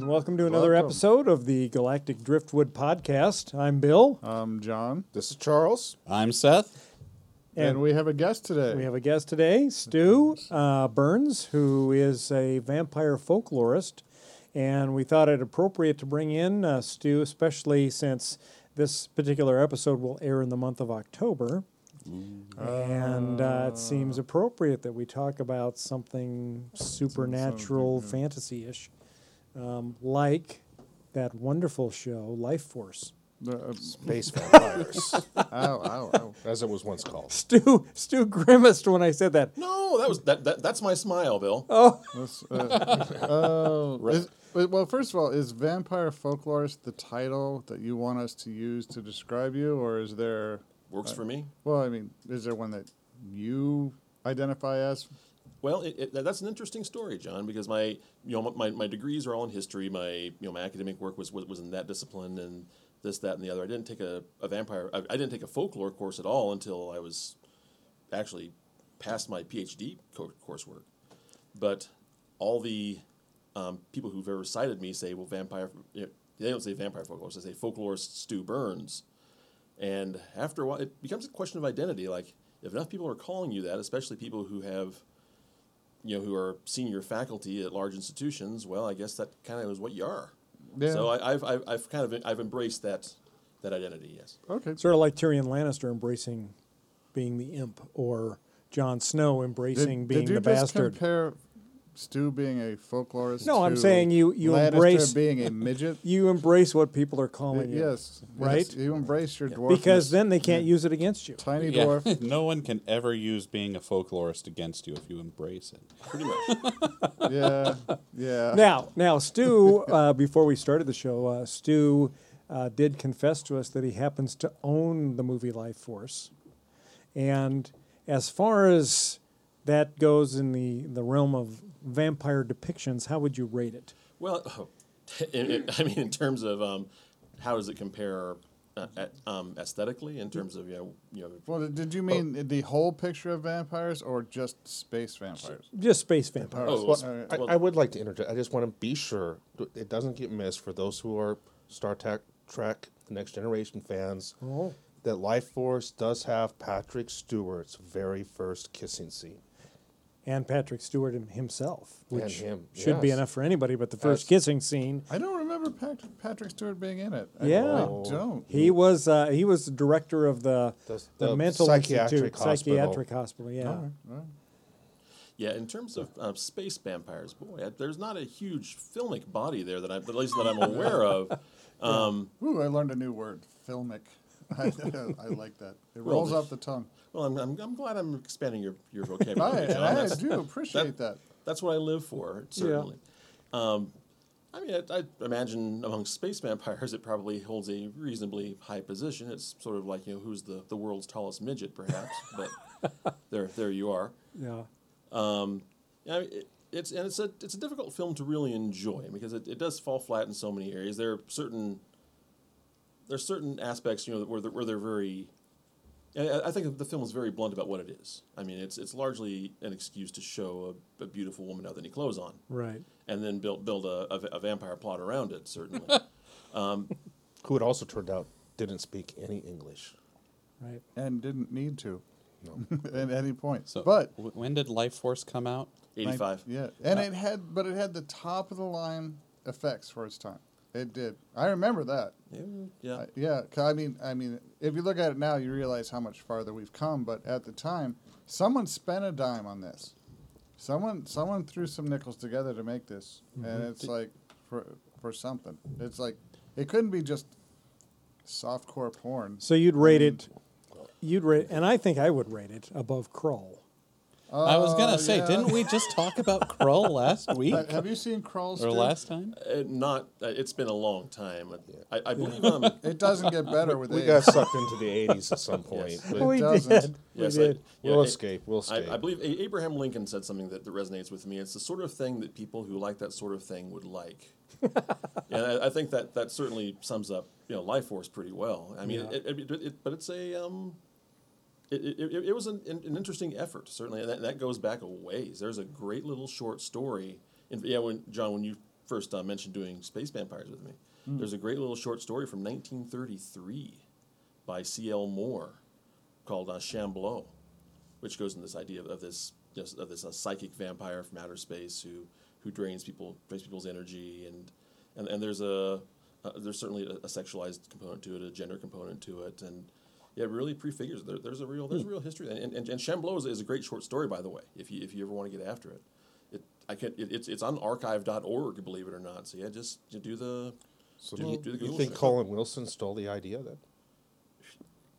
And welcome to another Welcome. episode of the Galactic Driftwood Podcast. I'm Bill, I'm John, This is Charles. I'm Seth. and, and we have a guest today. we have a guest today, Stu uh, Burns, who is a vampire folklorist. And we thought it appropriate to bring in uh, Stu, especially since this particular episode will air in the month of October. And uh, it seems appropriate that we talk about something supernatural, something, fantasy ish, um, like that wonderful show, Life Force. Uh, Space vampires, ow, ow, ow. as it was once called. Stu Stu grimaced when I said that. No, that was that, that that's my smile, Bill. Oh, Let's, uh, oh, is- but- well, first of all, is vampire folklorist the title that you want us to use to describe you, or is there? Works for me. Well, I mean, is there one that you identify as? Well, it, it, that's an interesting story, John, because my you know my, my degrees are all in history. My you know my academic work was was, in that discipline and this that and the other. I didn't take a, a vampire. I, I didn't take a folklore course at all until I was actually past my PhD co- coursework. But all the um, people who've ever cited me say, well, vampire. You know, they don't say vampire folklorist. They say folklorist Stu Burns. And after a while, it becomes a question of identity. Like, if enough people are calling you that, especially people who have, you know, who are senior faculty at large institutions, well, I guess that kind of is what you are. Yeah. So I, I've, I've, I've kind of I've embraced that that identity. Yes. Okay. sort of like Tyrion Lannister embracing being the imp, or Jon Snow embracing being did you the just bastard. compare Stu being a folklorist? No, I'm saying you- you Lannister embrace- being a midget. you embrace what people are calling you, yes, Right? yes, you embrace your dwarf because then they can't use it against you. tiny Yeah. dwarf. no one can ever use being a folklorist against you if you embrace it. Pretty much. yeah, yeah. Now, now, Stu, uh, before we started the show, uh, Stu uh, did confess to us that he happens to own the movie Life Force, and as far as that goes in the the realm of vampire depictions, how would you rate it? Well, in, in- I mean, in terms of um, how does it compare uh, at, um, aesthetically? In terms of you know, you know, Well, did you mean the whole picture of vampires or just space vampires? Just space vampires. Oh, Well, well, I, well- I would like to interject. I just want to be sure it doesn't get missed for those who are Star Trek, Trek, Next Generation fans. Oh. That Life Force does have Patrick Stewart's very first kissing scene. And Patrick Stewart himself, which him, should be enough for anybody. But the first Yes. kissing scene, I don't remember Pat- Patrick Stewart being in it. I, Yeah. I don't. he was uh, he was the director of the The- the, the mental psychiatric institute, hospital. psychiatric hospital. Yeah, yeah. In terms of um, space vampires, boy, I- there's not a huge filmic body there that I, at least that I'm aware of. Um, Ooh, I learned a new word, filmic. I, I like that. It Well, rolls off the tongue. well, I'm, I'm, I'm glad I'm expanding your your vocabulary. John. I That's- do appreciate that. That's what I live for, certainly. Um, I mean, I, I imagine among space vampires, it probably holds a reasonably high position. It's sort of like you know who's the, the world's tallest midget, perhaps. but there, there you are. yeah. Um, I mean, it, it's and it's a it's a difficult film to really enjoy because it, it does fall flat in so many areas. There are certain there's certain aspects you know where they're, where they're very. and I I think the film is very blunt about what it is. I mean, it's it's largely an excuse to show a, a beautiful woman without any clothes on, Right. and then build build a, a, a vampire plot around it. Certainly, um, Who it also turned out didn't speak any English. Right. And didn't need to at any point. So, but w- when did Life Force come out? eighty five. Yeah, and it had, but it had the top of the line effects for its time. It did. I remember that. Yeah, yeah. I- yeah, 'cause I mean, I mean, if you look at it now, you realize how much farther we've come. But at the time, someone spent a dime on this. Someone, someone threw some nickels together to make this, and mm-hmm. it's like for for something. It's like it couldn't be just softcore porn. So you'd rate it, you'd rate, and I think I would rate it above Krull. I was Uh, gonna say, yeah. didn't we just talk about Krull last week Uh, have you seen Krulls? or last time? Uh, not. Uh, it's been a long time. I, I believe. Um, It doesn't get better with We age. got sucked into the '80s at some point. Yes. but we doesn't. did. yes, we I- did. yeah, we'll I- escape. We'll escape. I, I believe Abraham Lincoln said something that, that resonates with me. It's the sort of thing that people who like that sort of thing would like. and I, I think that that certainly sums up you know Life Force pretty well. I mean, Yeah. it, it, it, it- but it's a um, it, it, it, was an, an interesting effort certainly, and that, that goes back a ways. There's a great little short story. In, yeah, when John, when you first uh, mentioned doing space vampires with me, there's a great little short story from 1933 by C.L. Moore called uh, Shambleau which goes in this idea of, of this just of this uh, psychic vampire from outer space who who drains people drains people's energy and and, and there's a uh, there's certainly a, a sexualized component to it, a gender component to it, and yeah, it really prefigures. There, there's a real there's a real history, and and, and Shambleau is, is a great short story, by the way. If you if you ever want to get after it, it I can it, it's it's on archive.org, believe it or not. So yeah, just you do the so do, do you, do the you think search. Colin Wilson stole the idea then?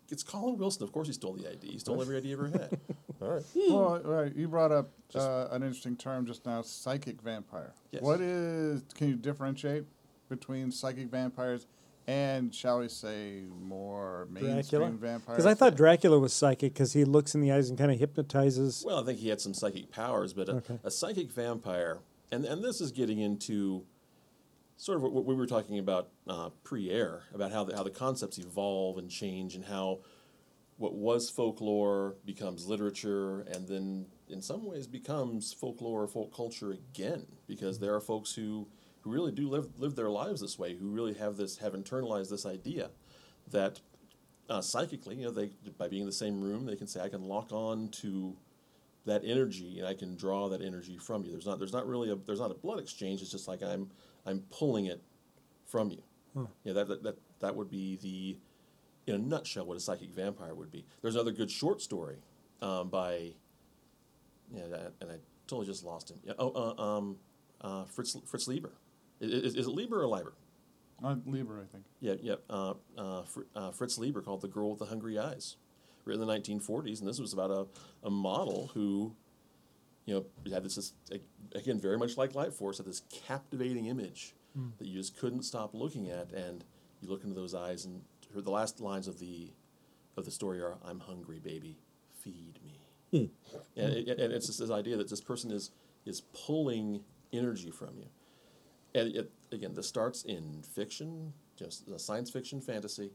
It's Colin Wilson. Of course, he stole the idea. He stole every idea he ever had. All right. Well, right. You brought up uh, an interesting term just now, psychic vampire. Yes. What is? Can you differentiate between psychic vampires and, shall we say, more Dracula? mainstream vampires? Because I thought Dracula was psychic because he looks in the eyes and kind of hypnotizes. Well, I think he had some psychic powers, but a, Okay. a psychic vampire, and, and this is getting into sort of what we were talking about uh, pre-air, about how the, how the concepts evolve and change, and how what was folklore becomes literature, and then in some ways becomes folklore or folk culture again, because there are folks who, who really do live live their lives this way, who really have this have internalized this idea that uh, psychically, you know, they by being in the same room, they can say, I can lock on to that energy and I can draw that energy from you. There's not there's not really a there's not a blood exchange. It's just like I'm I'm pulling it from you. Yeah, that, that that that would be the in a nutshell what a psychic vampire would be. There's another good short story um, by yeah, and I totally just lost him. Yeah, oh, uh, um, uh, Fritz Fritz Leiber. I- Is, is it Lieber or Lieber? Uh, Lieber, I think. Yeah, yeah. Uh, uh, Fr- uh, Fritz Leiber called The Girl with the Hungry Eyes, written in the 1940s. And this was about a, a model who, you know, had this, this, again, very much like Life Force, had this captivating image that you just couldn't stop looking at. And you look into those eyes, and her, the last lines of the, of the story are, I'm hungry, baby, feed me. And, it, and it's just this idea that this person is, is pulling energy from you and it, again, this starts in fiction, just science fiction, fantasy,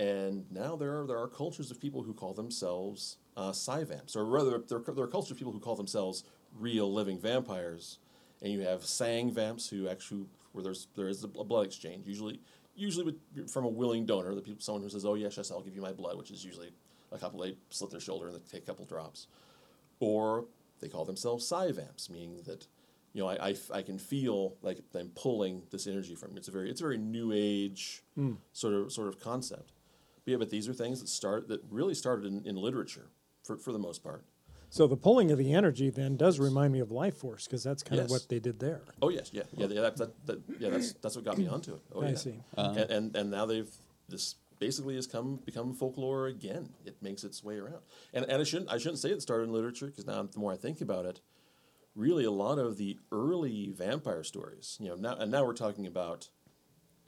and now there are there are cultures of people who call themselves uh, psi-vamps, or rather, there, are- there are cultures of people who call themselves real living vampires, and you have sang vamps who actually where there's there is a blood exchange, usually usually with, from a willing donor, the people someone who says, oh yes, yes, I'll give you my blood, which is usually a couple they slit their shoulder and they take a couple drops, or they call themselves psi-vamps, meaning that you know I I can feel like I'm pulling this energy from you. It's a very it's a very new age hmm. sort of sort of concept. But yeah, but these are things that start that really started in, in literature for, for the most part. So the pulling of the energy then does remind me of Life Force because that's kind of what they did there. Oh yes, yeah, yeah, yeah. That, that, that, yeah, that's that's what got me onto it. Oh I yeah. see. and, uh-huh. and and now they've this basically has come become folklore again. It makes its way around. And and I shouldn't I shouldn't say it started in literature because now the more I think about it, really a lot of the early vampire stories, you know, now and now we're talking about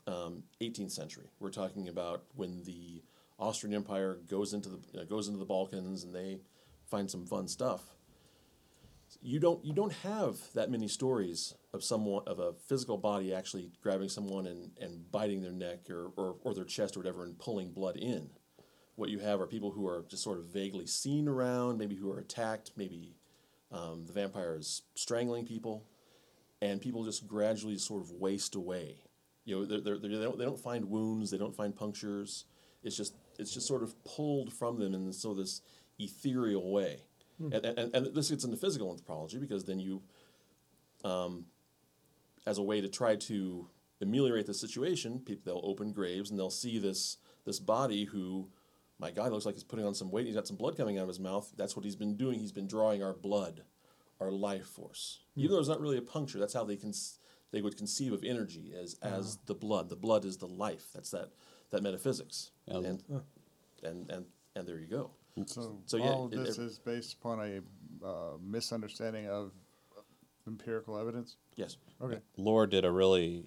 um, 18th century. We're talking about when the Austrian Empire goes into the uh, goes into the Balkans and they find some fun stuff. You don't you don't have that many stories of someone of a physical body actually grabbing someone and, and biting their neck or, or, or their chest or whatever and pulling blood in. What you have are people who are just sort of vaguely seen around, maybe who are attacked, maybe um, the vampire is strangling people, and people just gradually sort of waste away. You know, they're, they're, they're, they don't they don't find wounds, they don't find punctures. It's just it's just sort of pulled from them in so this ethereal way, and, and and this gets into physical anthropology because then you, um, as a way to try to ameliorate the situation, people they'll open graves and they'll see this this body who, my God, looks like he's putting on some weight. He's got some blood coming out of his mouth. That's what he's been doing. He's been drawing our blood, our life force. Even though there's not really a puncture, that's how they can they would conceive of energy as as the blood. The blood is the life. That's that that metaphysics. Yeah. And, and and and there you go. So, So, yeah, all of it- this it- is based upon a uh, misunderstanding of empirical evidence? Yes. Okay. Lore did a really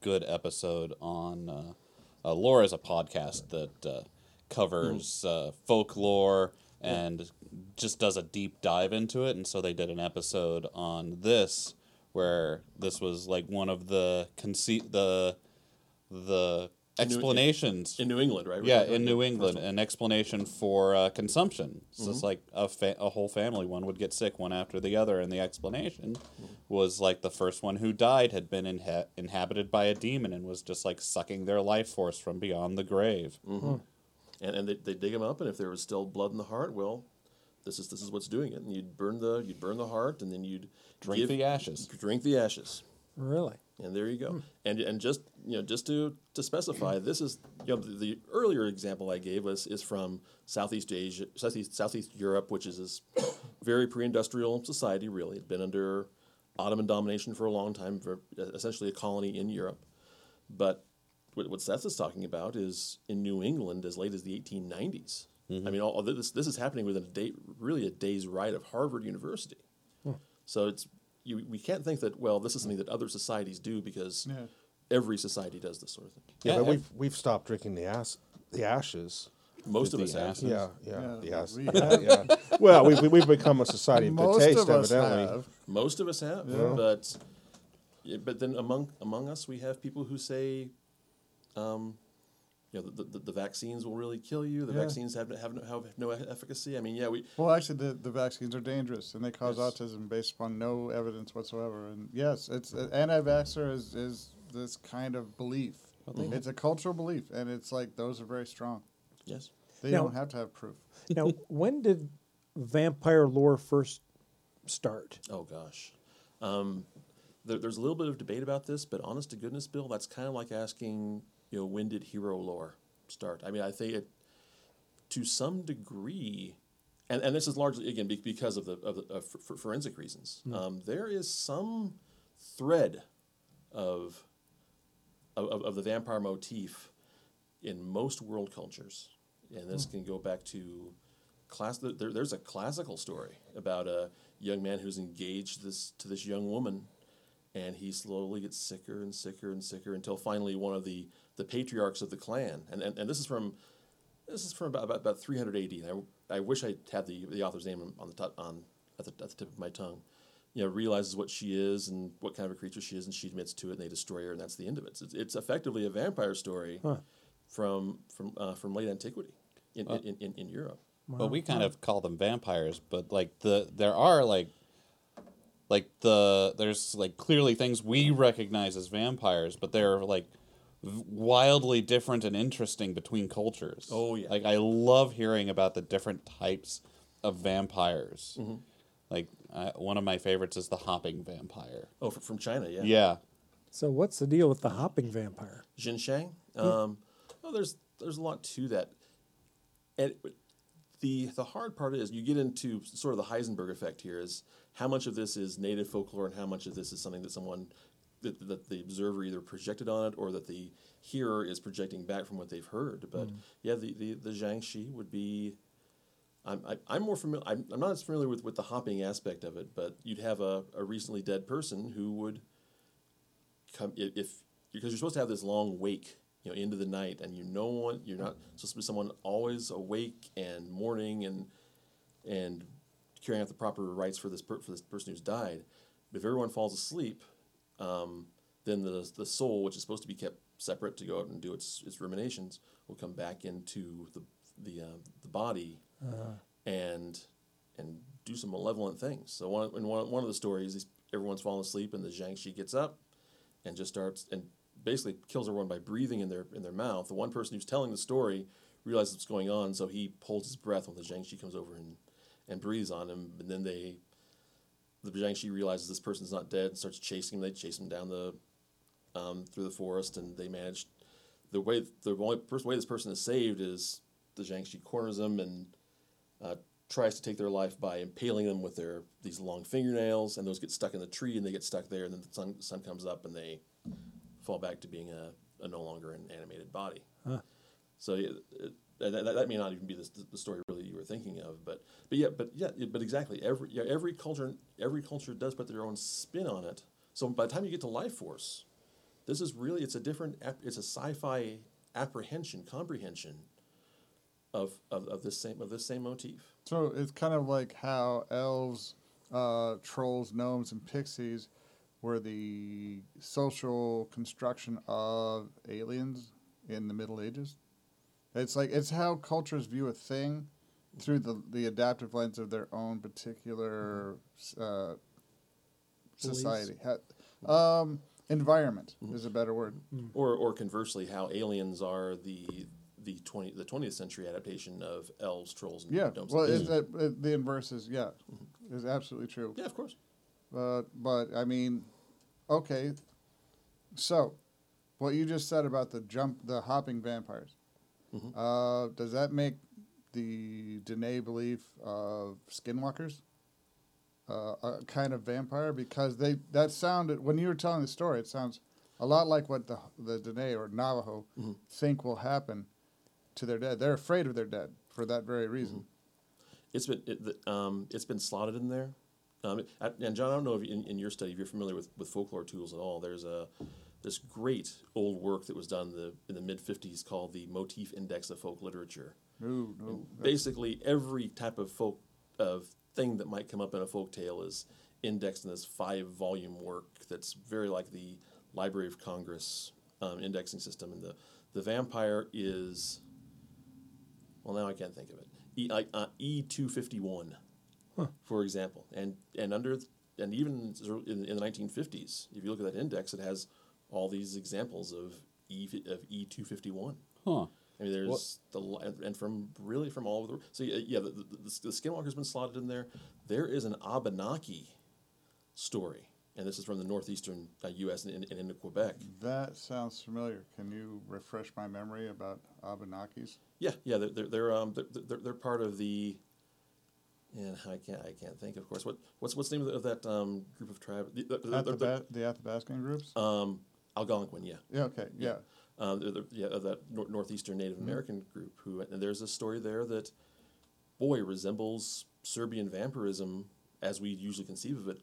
good episode on. Uh, uh, Lore is a podcast that covers uh, folklore and just does a deep dive into it. And so they did an episode on this, where this was like one of the conceit the the New- explanations In New England, right? yeah, Right, in New right. England, an explanation for uh, consumption. So Mm-hmm. it's like a, fa- a whole family, one would get sick one after the other, and the explanation Mm-hmm. was like the first one who died had been inha- inhabited by a demon and was just like sucking their life force from beyond the grave. Mm. And and they they dig them up, and if there was still blood in the heart, well, this is this is what's doing it. And you'd burn the you'd burn the heart, and then you'd Drink give- the ashes. Drink the ashes, Really? and there you go. Hmm. And and just you know just to to specify, this is you know the, the earlier example I gave was is from Southeast Asia, Southeast Southeast Europe, which is this very pre-industrial society. Really, it'd been under Ottoman domination for a long time, for essentially a colony in Europe. But what, what Seth is talking about is in New England as late as the 1890s. Mm-hmm. I mean, all, all this this is happening within a day, really a day's ride of Harvard University. Hmm. So it's you, we can't think that well, this is something that other societies do because Yeah. every society does this sort of thing. Yeah, Yeah, but ev- we've we've stopped drinking the ass the ashes. Most of The us have. ashes. Yeah, yeah, Yeah, the ass. we yeah. Well, we've we've become a society of good Most taste, of us evidently. have. Most of us have, but but then among among us, we have people who say, um, you know, the, the, the vaccines will really kill you. The Yeah. vaccines have have no, have no efficacy. I mean, yeah, we Well, actually, the, the vaccines are dangerous and they cause Yes. autism based upon no evidence whatsoever. And yes, it's uh, anti-vaxxer is, is this kind of belief. It's a cultural belief, and it's like those are very strong. yes. They Now- don't have to have proof. Now, when did vampire lore first start? Oh gosh, um, there, there's a little bit of debate about this, but honest to goodness, Bill, that's kind of like asking, you know, when did hero lore start? I mean, I think it, to some degree, and, and this is largely again because of the of, the, of for, forensic reasons. Um, there is some thread of, of of the vampire motif in most world cultures, and this can go back to class. There, there's a classical story about a young man who's engaged this to this young woman, and he slowly gets sicker and sicker and sicker until finally one of the the patriarchs of the clan, and and, and this is from this is from about about, about 300 AD. And I, I wish I had the the author's name on the top, on at the, at the tip of my tongue. You know, realizes what she is and what kind of a creature she is, and she admits to it, and they destroy her, and that's the end of it. It's, it's effectively a vampire story from from uh, from late antiquity in, in, in, in Europe. But we kind of call them vampires, but like the there are like like the there's like clearly things we recognize as vampires, but they're like v- wildly different and interesting between cultures. Oh, yeah. Like I love hearing about the different types of vampires. Mm-hmm. Like uh, one of my favorites is the hopping vampire. Oh, from China, yeah. Yeah. So, what's the deal with the hopping vampire? Xinshang. Um, oh, there's there's a lot to that. And the the hard part is you get into sort of the Heisenberg effect here is how much of this is native folklore and how much of this is something that someone that, that the observer either projected on it or that the hearer is projecting back from what they've heard. But mm. yeah, the the the Jiangshi would be. I'm, I, I'm more familiar. I'm, I'm not as familiar with, with the hopping aspect of it, but you'd have a, a recently dead person who would come i- if because you're supposed to have this long wake, you know, into the night, and you know one you're not supposed to be someone always awake and mourning and and carrying out the proper rites for this per, for this person who's died. But if everyone falls asleep, um, then the the soul, which is supposed to be kept separate to go out and do its its ruminations, will come back into the the uh, the body and and do some malevolent things. So one in one, one of the stories, everyone's fallen asleep, and the Jiangshi gets up and just starts and basically kills everyone by breathing in their in their mouth. The one person who's telling the story realizes what's going on, so he holds his breath when the Jiangshi comes over and and breathes on him. And then they, the Jiangshi realizes this person's not dead and starts chasing him. They chase him down the um, through the forest, and they manage the way the only first way this person is saved is the Jiangshi corners them and uh, tries to take their life by impaling them with their these long fingernails, and those get stuck in the tree, and they get stuck there, and then the sun, sun comes up, and they fall back to being a, a no longer an animated body. So yeah, it, that, that, that may not even be the, the story really you were thinking of, but but yeah, but yeah, but exactly. Every yeah, every culture every culture does put their own spin on it. So by the time you get to Life Force, this is really it's a different it's a sci-fi apprehension comprehension of, of, of this same of this same motif. So it's kind of like how elves, uh, trolls, gnomes, and pixies were the social construction of aliens in the Middle Ages. It's like it's how cultures view a thing through the the adaptive lens of their own particular uh, society. Ha- Um, environment is a better word. Or or conversely, how aliens are the the twenty the twentieth century adaptation of elves, trolls, and Yeah. gnomes. Well, it's, uh, uh, the inverse is yeah, is absolutely true. yeah, of course. But but I mean, okay. So, what you just said about the jump, the hopping vampires, uh, does that make the Dene belief of skinwalkers uh, a kind of vampire? Because they that sounded when you were telling the story, it sounds a lot like what the the Dene or Navajo think will happen to their dead. They're afraid of their dead for that very reason. It's been it, the- um, it's been slotted in there. Um, and John, I don't know if in, in your study if you're familiar with, with folklore tools at all. There's a this great old work that was done in the in the mid '50s called the Motif Index of Folk Literature. No, no. Basically, every type of folk of thing that might come up in a folk tale is indexed in this five volume work that's very like the Library of Congress um, indexing system. And the the vampire is well, now I can't think of it. E uh, E two fifty one, for example, and and under and even in, in the nineteen fifties, if you look at that index, it has all these examples of E of E two fifty one. Huh. I mean, there's the and- and from really from all over the so yeah, yeah the, the, the, the Skinwalker's been slotted in there. There is an Abenaki story, and this is from the northeastern uh, U.S. and, and into Quebec. That sounds familiar. Can you refresh my memory about Abenakis? Yeah, yeah, they're they're they're, um, they're, they're, they're part of the. And I can't I can't think of course what what's what's the name of that um, group of tribe the, the, the, the, Athabas- the Athabascan groups? um, Algonquin yeah yeah, okay, yeah. um, they're- yeah, of that nor- northeastern Native American group who, and there's a story there that, boy, resembles Serbian vampirism as we usually conceive of it,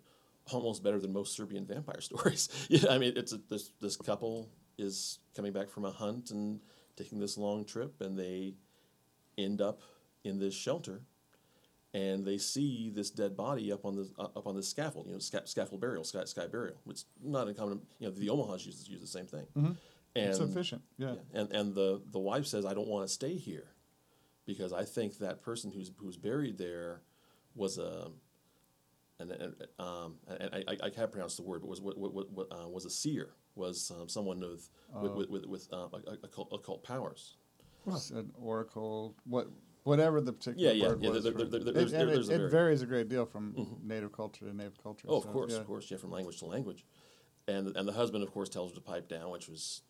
almost better than most Serbian vampire stories. yeah, I mean, it's a, this this couple is coming back from a hunt and taking this long trip, and they end up in this shelter, and they see this dead body up on the uh, up on the scaffold, you know, sca- scaffold burial, sky, sky burial, which is not uncommon. You know, the Omahas use use the same thing. And It's efficient, yeah. yeah, and and the the wife says, "I don't want to stay here, because I think that person who's who's buried there was a." And, and um, and I, I, I can't pronounce the word, but was what, what, what, uh, was a seer, was um, someone with with with, with, with uh, occult, occult powers. It's an oracle, what, whatever the particular Yeah, yeah, word yeah, was. there- there- there- it- there's- and there's it, a it varies a great deal from native culture to native culture. Oh, of so, course, yeah. of course, yeah, from language to language, and and the husband, of course, tells her to pipe down, which was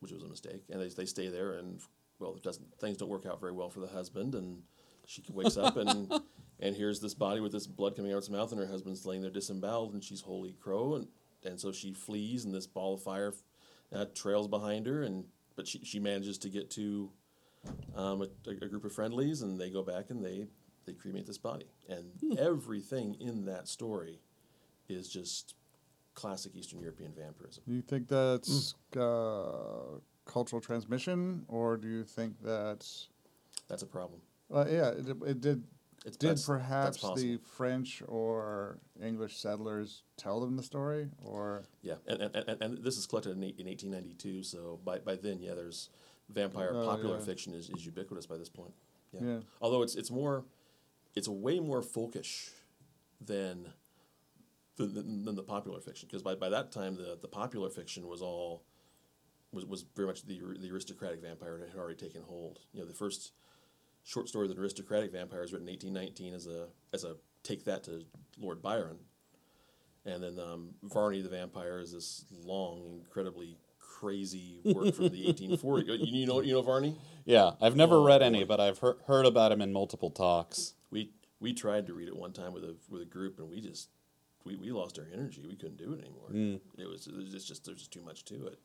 which was a mistake, and they they stay there, and well, it doesn't things don't work out very well for the husband, and she wakes up and and hears this body with this blood coming out of its mouth, and her husband's laying there disemboweled, and she's holy crow, and and so she flees, and this ball of fire uh, trails behind her, and but she she manages to get to um, a, a group of friendlies, and they go back and they they cremate this body, and everything in that story is just classic Eastern European vampirism. Do you think that's uh, cultural transmission, or do you think that's. That's a problem. Uh, yeah, it, it did. It's- did that's- perhaps that's the. French or English settlers tell them the story, or Yeah, and, and, and, and this is collected in, in 1892, so by, by then, yeah, there's vampire Oh, popular yeah. fiction is, is ubiquitous by this point. Yeah. Yeah. Although it's it's more, it's way more folkish than the, than, than the popular fiction because by, by that time the, the popular fiction was all was, was very much the the aristocratic vampire and had already taken hold. You know, the first short story of the aristocratic vampire was written in 1819 as a as a take that to Lord Byron, and then um, Varney the vampire is this long, incredibly crazy work from the 1840s. You, you know you know Varney? Yeah, I've never Oh, read any, but I've heard, heard about him in multiple talks. We we tried to read it one time with a with a group, and we just we, we lost our energy. We couldn't do it anymore. It was it was just, just there's just too much to it.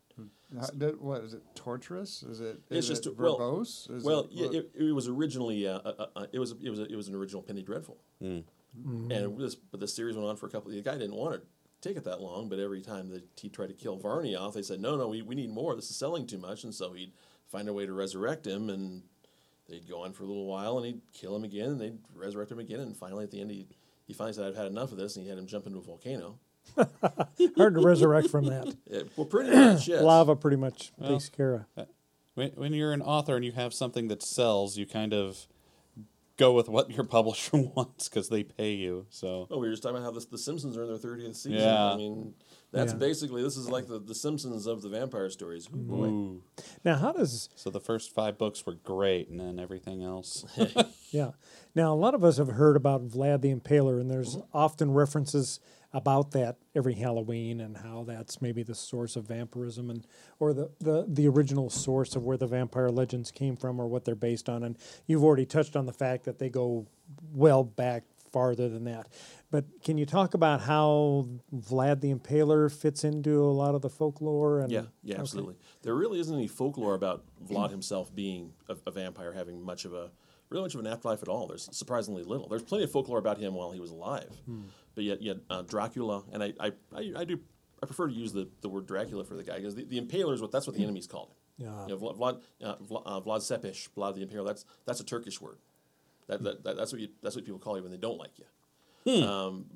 How- did- what is it? Torturous? Is it? It's just it well, verbose? Is well, it, yeah, it, it was originally uh, uh, uh, it was it was it was an original Penny Dreadful, and it was, but the series went on for a couple. The guy didn't want to take it that long, but every time that he tried to kill Varney off, they said, "No, no, we, we need more. This is selling too much," and so he'd find a way to resurrect him, and they'd go on for a little while, and he'd kill him again, and they'd resurrect him again, and finally at the end he he finally said, "I've had enough of this," and he had him jump into a volcano. Hard to resurrect from that. It, well, pretty much, yes. Lava pretty much takes care of. Uh, when, when you're an author and you have something that sells, you kind of go with what your publisher wants because they pay you. So Oh, we were just talking about how this, the Simpsons are in their thirtieth season. Yeah. I mean, that's Yeah. basically this is like the, the Simpsons of the vampire stories. Ooh, boy. Ooh. Now, how does So the first five books were great, and then everything else. Yeah. Now, a lot of us have heard about Vlad the Impaler, and there's mm-hmm. often references about that every Halloween and how that's maybe the source of vampirism and or the, the, the original source of where the vampire legends came from or what they're based on. And you've already touched on the fact that they go well back farther than that. But can you talk about how Vlad the Impaler fits into a lot of the folklore? And Yeah, yeah, Okay. absolutely. There really isn't any folklore about Vlad himself being a, a vampire, having much of a really much of an afterlife at all. There's surprisingly little. There's plenty of folklore about him while he was alive, hmm. But yet, yet uh, Dracula, and I, I, I, I do. I prefer to use the, the word Dracula for the guy because the, the Impaler is what that's what the enemies called him. Yeah. You know, Vlad, Vlad, uh, Vlad, uh, Vlad Tepes, Vlad the Impaler. That's that's a Turkish word. That, that, that that's what you, that's what people call you when they don't like you. Um,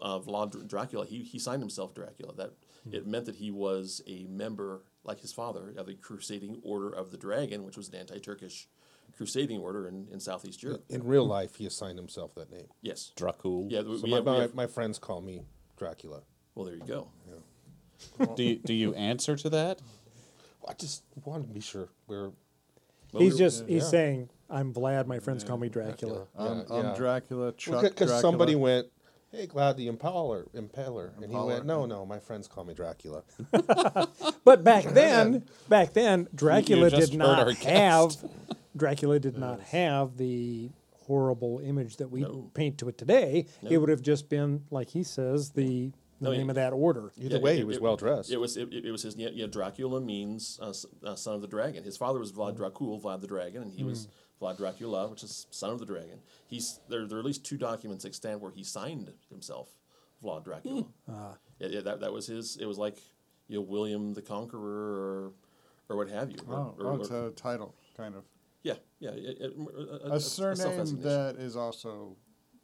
uh, Vlad Dr- Dracula, he, he signed himself Dracula. That it meant that he was a member, like his father, of the Crusading Order of the Dragon, which was an anti-Turkish crusading order in, in Southeast Europe. In real life, he assigned himself that name. Yes. Dracul. Yeah. we So we my, have, we my, have- my friends call me Dracula. well, there you go. Do you, do you answer to that? I just want to be sure we're Well, He's we- just he's yeah. saying, I'm Vlad, my friends call me Dracula. I'm, Yeah, I'm yeah. Dracula. Chuck because Dracula. somebody went, "Hey, Glad the Impaler, Impaler," and he went, "No, no, my friends call me Dracula." But back then, back then, Dracula just did heard our not guest. have Dracula did not have the horrible image that we No. paint to it today. It No. would have just been, like he says, the, the No, name it- of that order. Either Yeah, way, it- he was it- well dressed. It was it, it was his yeah, yeah Dracula means uh, s- uh, son of the dragon. His father was Vlad Dracul, Vlad the dragon, and he was Vlad Dracula, which is son of the dragon. He's there. There are at least two documents extant where he signed himself Vlad Dracula. Yeah, yeah, that that was his. It was like you know William the Conqueror or or what have you. Or, Oh, or- oh, or- it's a title, kind of. Yeah, yeah. it- it- uh, uh, a, A surname self-designation. that is also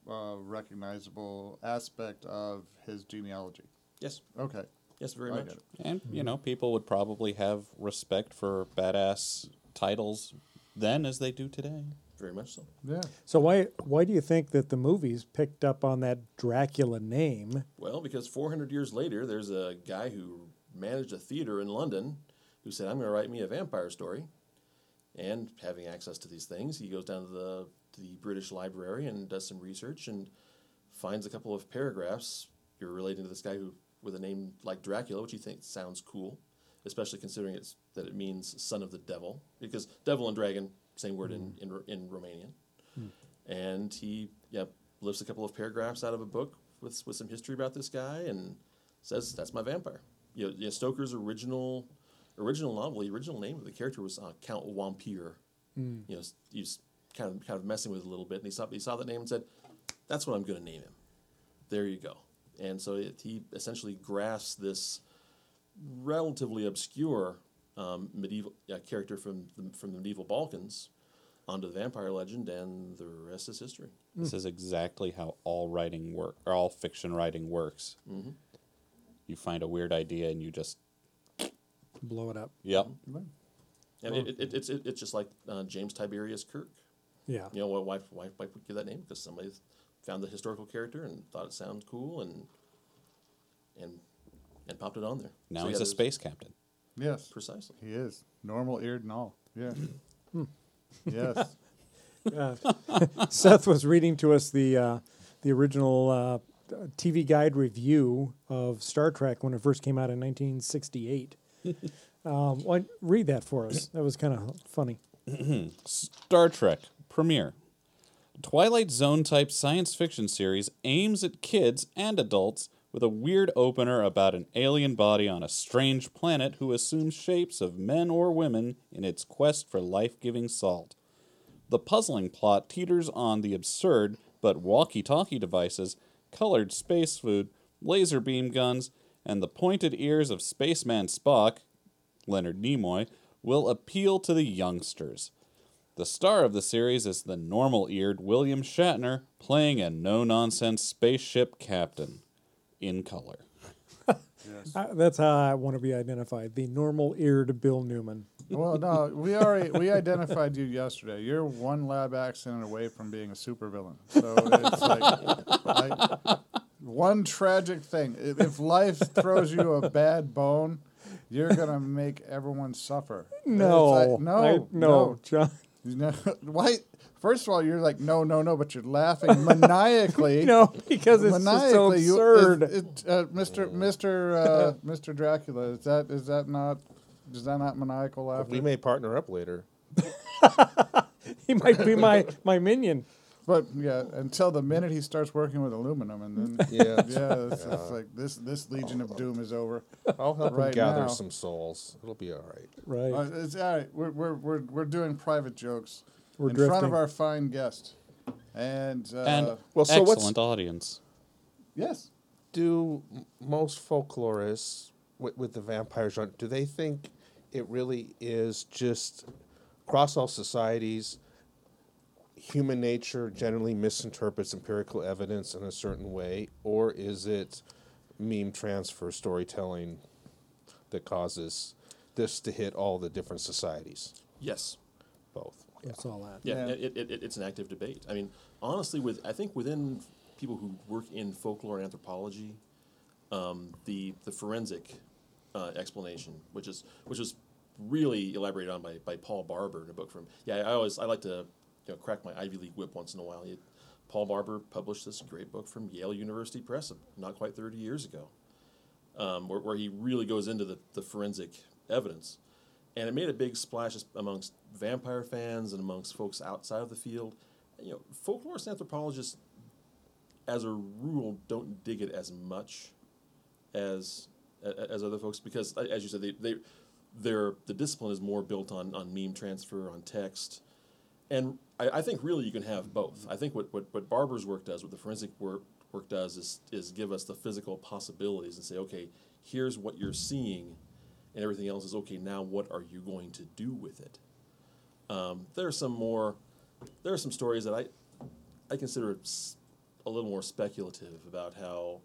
a recognizable aspect of his genealogy. Yes, Okay. yes, very I much. And you hmm. know, people would probably have respect for badass titles then as they do today. Very much so. Yeah. So why why do you think that the movies picked up on that Dracula name? Well, because 400 years later, there's a guy who managed a theater in London who said, I'm going to write me a vampire story. And having access to these things, he goes down to the, to the British Library and does some research and finds a couple of paragraphs. You're relating to this guy who, with a name like Dracula, which he thinks sounds cool, especially considering it's, that it means son of the devil, because devil and dragon, same word in, hmm. in, in Romanian hmm. and he yeah lifts a couple of paragraphs out of a book with with some history about this guy and says that's my vampire. You know, you know, Stoker's original original novel, the original name of the character was uh, Count Wampyr. You know, he's kind of kind of messing with it a little bit, and he saw he saw that name and said, "That's what I'm going to name him." There you go. And so it, he essentially grasped this relatively obscure um, medieval uh, character from the, from the medieval Balkans onto the vampire legend, and the rest is history. This is exactly how all writing work or all fiction writing works. Mm-hmm. You find a weird idea and you just Blow it up. yep. And it, it, it's it, it's just like uh, James Tiberius Kirk. Yeah. You know, why why why why would give that name? Because somebody found the historical character and thought it sounded cool and and and popped it on there. Now So, he's yeah, a space captain. Yes. Precisely. He is. Normal eared and all. Yeah. yes. Seth was reading to us the uh, the original uh, TV guide review of Star Trek when it first came out in 1968. um, why, read that for us. That was kind of funny. Star Trek premiere. Twilight Zone type science fiction series aims at kids and adults with a weird opener about an alien body on a strange planet who assumes shapes of men or women in its quest for life giving salt. The puzzling plot teeters on the absurd but walkie talkie devices, colored space food, laser beam guns, and the pointed ears of spaceman Spock, Leonard Nimoy, will appeal to the youngsters. The star of the series is the normal eared William Shatner playing a no nonsense spaceship captain in color. Uh, that's how I want to be identified. The normal eared Bill Newman. Well, no, we already we identified you yesterday. You're one lab accident away from being a supervillain. So it's like, like one tragic thing. If, if life throws you a bad bone, you're gonna make everyone suffer. It's No, like, no, I- no, John. no. Why? First of all, you're like no, no, no, but you're laughing maniacally. No, because it's just so maniacally, you- absurd. it- it, uh, Mr. Mr. Uh, Mr. Dracula. Is that is that not is that not maniacal laughter? We may partner up later. he might be my, my minion. But yeah, until the minute he starts working with aluminum, and then Yeah. yeah, it's, it's like this this Legion of Doom is over. I'll help him Right gather now. some souls. It'll be all right. Right. Uh, it's all right. We're we're we're we're doing private jokes We're in front of our fine guest, and uh, and well, so what's- excellent audience. yes, do most folklorists with, with the vampire genre do they think it really is just across all societies human nature generally misinterprets empirical evidence in a certain way or is it meme transfer storytelling that causes this to hit all the different societies Yes. both That's all that. Yeah, Yeah. It, it, it, it's an active debate. I mean, honestly, with I think within people who work in folklore and anthropology, um, the the forensic uh, explanation, which is which was really elaborated on by, by Paul Barber in a book from yeah I always I like to you know crack my Ivy League whip once in a while. Paul Barber published this great book from Yale University Press not quite thirty years ago, um, where, where he really goes into the, the forensic evidence and it made a big splash amongst vampire fans and amongst folks outside of the field. You know, folklorists and anthropologists, as a rule, don't dig it as much as as other folks because, as you said, they they their the discipline is more built on on meme transfer on text, and I, I think really you can have both. I think what, what what Barber's work does, what the forensic work work does, is is give us the physical possibilities and say, okay, here's what you're seeing and everything else is okay. Now, what are you going to do with it? Um, there are some more. There are some stories that I, I consider a little more speculative about how,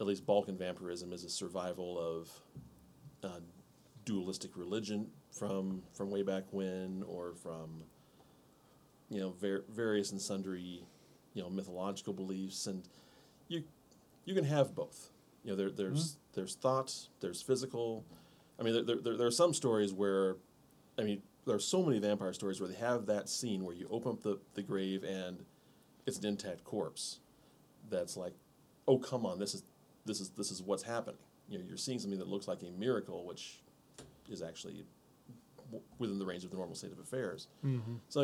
at least Balkan vampirism is a survival of, uh, dualistic religion from from way back when, or from. You know, ver- various and sundry, you know, mythological beliefs, and you, you can have both. You know, there, there's mm-hmm. there's thought, there's physical. I mean, there, there, there are some stories where, I mean, there are so many vampire stories where they have that scene where you open up the, the grave and it's an intact corpse. That's like, oh come on, this is this is this is what's happening. You know, you're seeing something that looks like a miracle, which is actually w- within the range of the normal state of affairs. So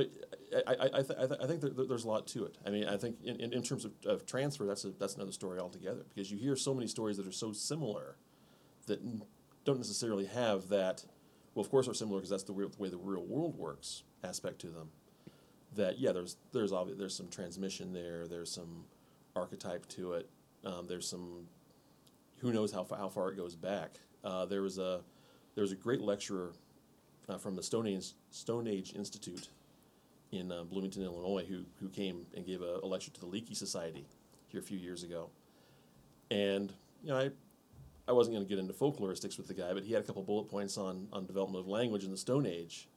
I, I, I, th- I, th- I think there, there- there's a lot to it. I mean, I think in, in, in terms of, of transfer, that's a, that's another story altogether because you hear so many stories that are so similar that n- don't necessarily have that. Well, of course, are similar because that's the, real, the way the real world works aspect to them. That yeah, there's there's obvi- there's some transmission there. There's some archetype to it. Um, there's some who knows how far, how far it goes back. Uh, there was a there was a great lecturer uh, from the Stone Age Stone Age Institute in uh, Bloomington, Illinois, who who came and gave a, a lecture to the Leakey Society here a few years ago. And you know, I I wasn't going to get into folkloristics with the guy, but he had a couple bullet points on on development of language in the Stone Age.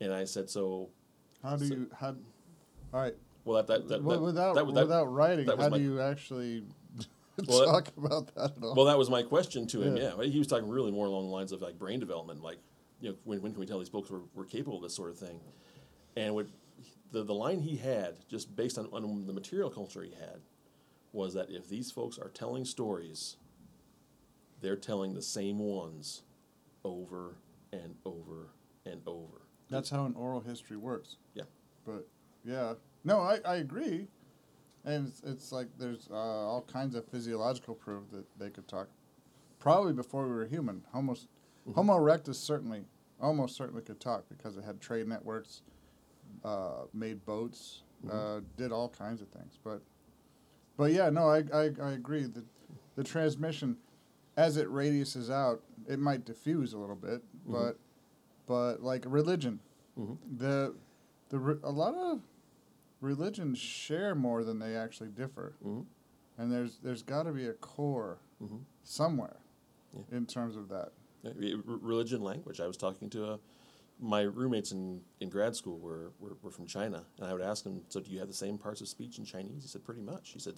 And I said, so how do So- you how? All right, well that that, that, Well, without that, that, without writing, how my- do you actually Well, talk about that at all? Well, that was my question to him. Yeah. Yeah, he was talking really more along the lines of like brain development, like you know, when, when can we tell these folks were, were capable of this sort of thing? And what the the line he had, just based on, on the material culture he had, was that if these folks are telling stories, they're telling the same ones over and over and over. That's how an oral history works. Yeah. But yeah, no, I, I agree, and it's, it's like there's uh, all kinds of physiological proof that they could talk. Probably before we were human, Homo Homo erectus certainly, almost certainly could talk because it had trade networks, uh, made boats, uh, did all kinds of things. But, but yeah, no, I I, I agree that the transmission, as it radiuses out, it might diffuse a little bit, but, but like religion, the, the re- a lot of religions share more than they actually differ, Mhm. and there's there's got to be a core somewhere Yeah. in terms of that. Yeah, re- re- religion, language. I was talking to uh, my roommates in, in grad school were, were, were from China, and I would ask them, "So do you have the same parts of speech in Chinese?" He said, "Pretty much." He said,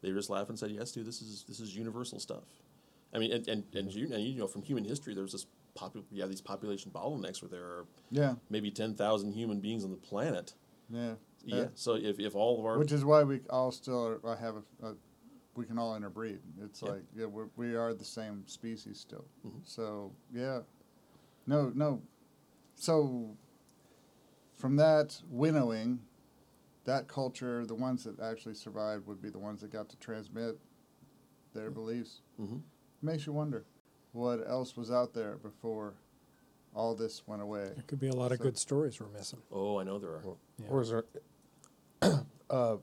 "They just laughed and said, yes, dude, this is this is universal stuff." I mean, and and, and, you, and you know, from human history, there's this popu- you have these population bottlenecks where there are Yeah, maybe ten thousand human beings on the planet. yeah, Yeah. So if, if all of our which is why we all still are, I have a, a we can all interbreed. It's Yeah. like yeah, we're, we are the same species still. Mhm. So yeah, no, no. So from that winnowing, that culture, the ones that actually survived would be the ones that got to transmit their beliefs. Mhm. Makes you wonder what else was out there before all this went away. There could be a lot of good stories we're missing. oh, I know there are. Yeah. Or is there, uh,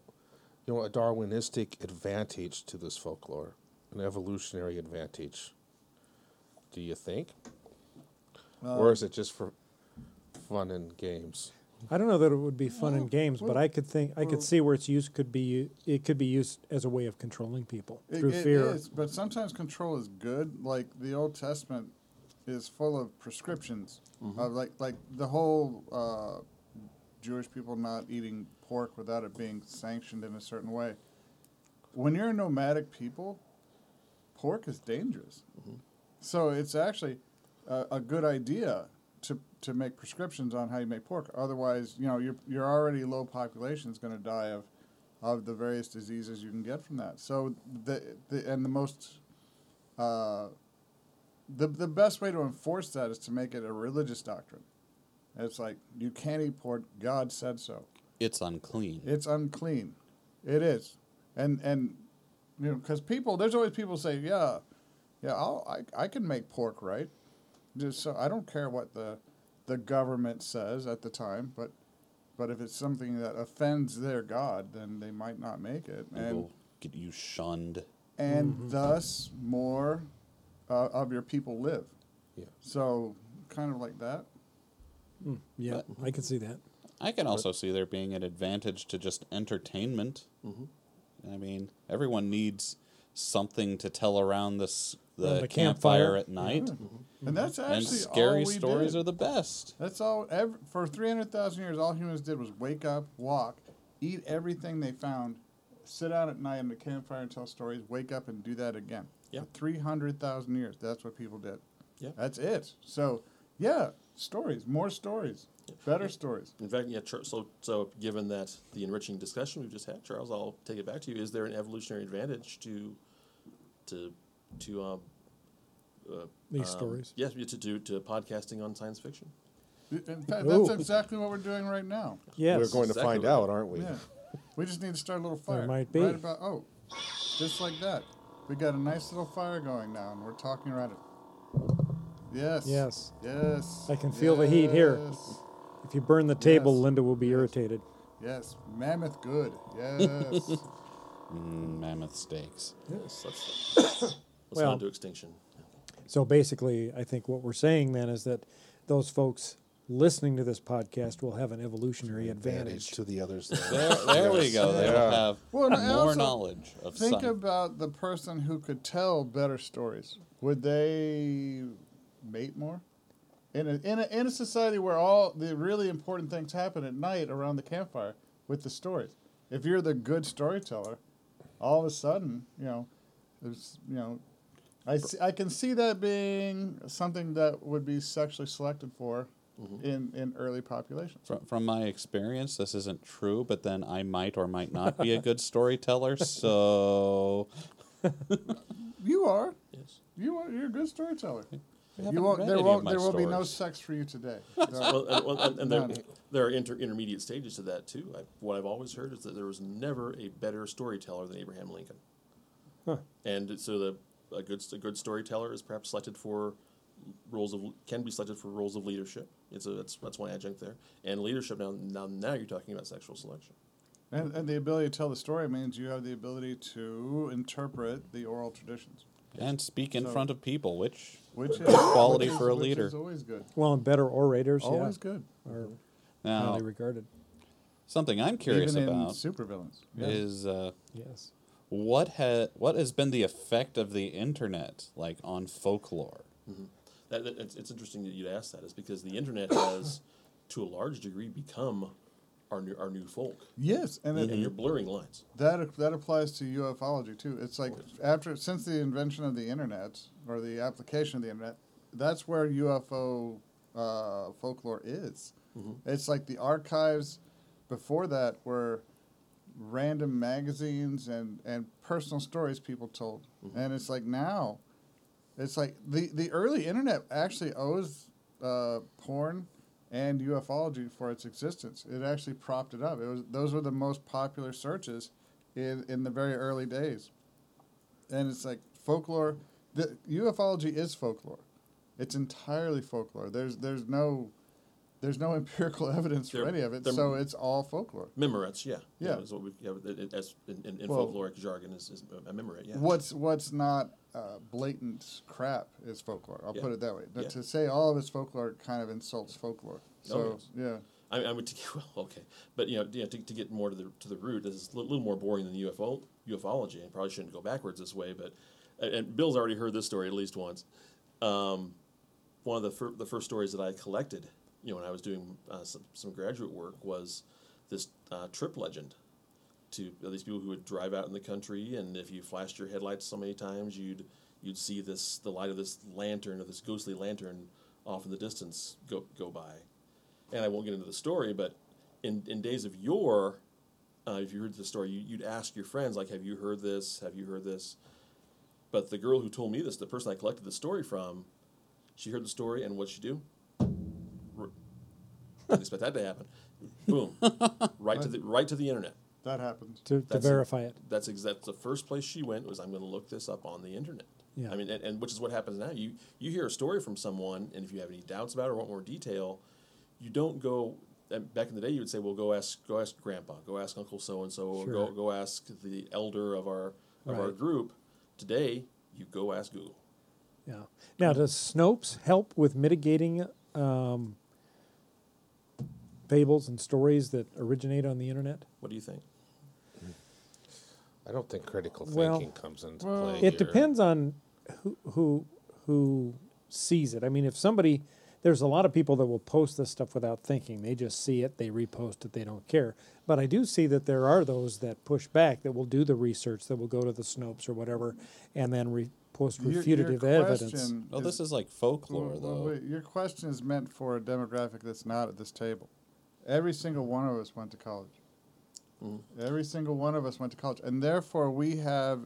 you know, a Darwinistic advantage to this folklore, an evolutionary advantage? Do you think, or is it just for fun and games? I don't know that it would be fun and games, but I could think I could see where its use could be it could be used as a way of controlling people It, through it fear. is, but sometimes control is good. Like the Old Testament is full of prescriptions of like like the whole uh, Jewish people not eating pork without it being sanctioned in a certain way. When you're a nomadic people, pork is dangerous. So it's actually a, a good idea to to make prescriptions on how you make pork. Otherwise, you know, your your already low population is going to die of of the various diseases you can get from that. So the, the and the most uh, the the best way to enforce that is to make it a religious doctrine. It's like you can't eat pork. God said so. It's unclean. It's unclean. It is, and and you know because people there's always people say yeah, yeah I'll, I I can make pork right, just so I don't care what the the government says at the time, but but if it's something that offends their God, then they might not make it, It and will get you shunned. and thus more uh, of your people live. Yeah. So kind of like that. Mm, yeah, I can see that. I can also see there being an advantage to just entertainment. Mm-hmm. I mean, everyone needs something to tell around this the, the campfire, campfire. at night, mm-hmm. And that's actually and scary all we stories did. are the best. That's all. Ev- for three hundred thousand years, all humans did was wake up, walk, eat everything they found, sit out at night in the campfire and tell stories. Wake up and do that again. Yeah. For three hundred thousand years, that's what people did. Yeah. That's it. So, yeah, stories, more stories, better stories. In fact, yeah. Char- so, so given that the enriching discussion we've just had, Charles, I'll take it back to you. Is there an evolutionary advantage to, to, to um, uh, These um, stories. Yes, yeah, to do to podcasting on science fiction. In fact, Ooh. that's exactly what we're doing right now. Yes. We're going to Exactly find out, aren't we? Yeah. We just need to start a little fire. There might be. Right about oh, just like that. We got a nice little fire going now, and we're talking around it. Yes. Yes. Yes. I can feel the heat here. Yes. If you burn the table, Yes. Linda will be irritated. Yes. Mammoth good. Yes. Mm, mammoth steaks. Yes, let's, let's Well- not do extinction. So basically, I think what we're saying then is that those folks listening to this podcast will have an evolutionary advantage. to the others. There, there we go. They will Yeah. have Well, more also knowledge of stuff. Think science. about the person who could tell better stories. Would they mate more? In a, in a, in a society where all the really important things happen at night around the campfire with the stories. If you're the good storyteller, all of a sudden, you know, there's, you know, I, see, I can see that being something that would be sexually selected for mm-hmm. in, in early populations. From, from my experience, this isn't true, but then I might or might not be a good storyteller. So You are. Yes. You are. You're a good storyteller. Haven't You won't. There won't. There will be no sex for you today. well, and, well, and, and there, there are inter, intermediate stages to that too. I, what I've always heard is that there was never a better storyteller than Abraham Lincoln. Huh. And so the a good a good storyteller is perhaps selected for roles of can be selected for roles of leadership. It's a that's that's one adjunct there. And leadership now now now you're talking about sexual selection. And, and the ability to tell the story means you have the ability to interpret the oral traditions, and speak in So- front of people, which which is Quality which for a which leader. is always good. Well, and better orators, Always yeah, good. are now highly regarded. something I'm curious Even about in supervillains. is uh, Yes. what ha- what has been the effect of the internet like on folklore? That, that- it's, it's interesting that you'd ask that is because the internet has to a large degree become our new our new folk. Yes, and it, And you're blurring lines. that that applies to ufology too. It's like after since the invention of the internet or the application of the internet, that's where UFO uh, folklore is. It's like the archives before that were random magazines and, and personal stories people told, and it's like now, it's like the the early internet actually owes uh, porn and ufology for its existence. It actually propped it up. It was those were the most popular searches in in the very early days, and it's like folklore. The ufology is folklore. It's entirely folklore. There's there's no there's no empirical evidence for They're- any of it. So it's all folklore. Memorates, yeah. Yeah. is what we, yeah as in, in, in Well- folkloric jargon is, is a memorate, yeah. What's what's not uh, blatant crap is folklore. I'll Yeah. put it that way. But Yeah. To say all of it's folklore kind of insults folklore. So Oh, yes. yeah, I, I would well, okay, but you know, to, to get more to the to the root, this is a little more boring than UFO ufology, and probably shouldn't go backwards this way. But and- and Bill's already heard this story at least once. Um, one of the fir- the first stories that I collected, you know, when I was doing uh, some, some graduate work, was this uh, trip legend to these people who would drive out in the country, and if you flashed your headlights so many times, you'd you'd see this the light of this lantern or this ghostly lantern off in the distance go go by. And I won't get into the story, but in, in days of yore, uh, if you heard the story, you, you'd ask your friends like, "Have you heard this? Have you heard this?" But the girl who told me this, the person I collected the story from, she heard the story, and what'd she do? Didn't expect that to happen. Boom, right to the right to the internet. That happens. To, to That's it. verify it. That's exact. The first place she went was, "I'm going to look this up on the internet." Yeah. I mean, and, and which is what happens now. You you hear a story from someone, and if you have any doubts about it or want more detail, you don't go. And back in the day, you would say, "Well, go ask, go ask Grandpa, go ask Uncle so and so, or go Sure. go ask the elder of our of our Right. group." Today, you go ask Google. Yeah. Now, does Snopes help with mitigating um, fables and stories that originate on the internet? What do you think? I don't think critical Well, thinking comes into well, play. It here. depends on who who who sees it. I mean, if somebody there's a lot of people that will post this stuff without thinking. They just see it, they repost it, they don't care. But I do see that there are those that push back that will do the research, that will go to the Snopes or whatever, and then re- post Your- your refutative evidence. question Well, this is like folklore, Well, though. well, wait, your question is meant for a demographic that's not at this table. Every single one of us went to college. Every single one of us went to college, and therefore we have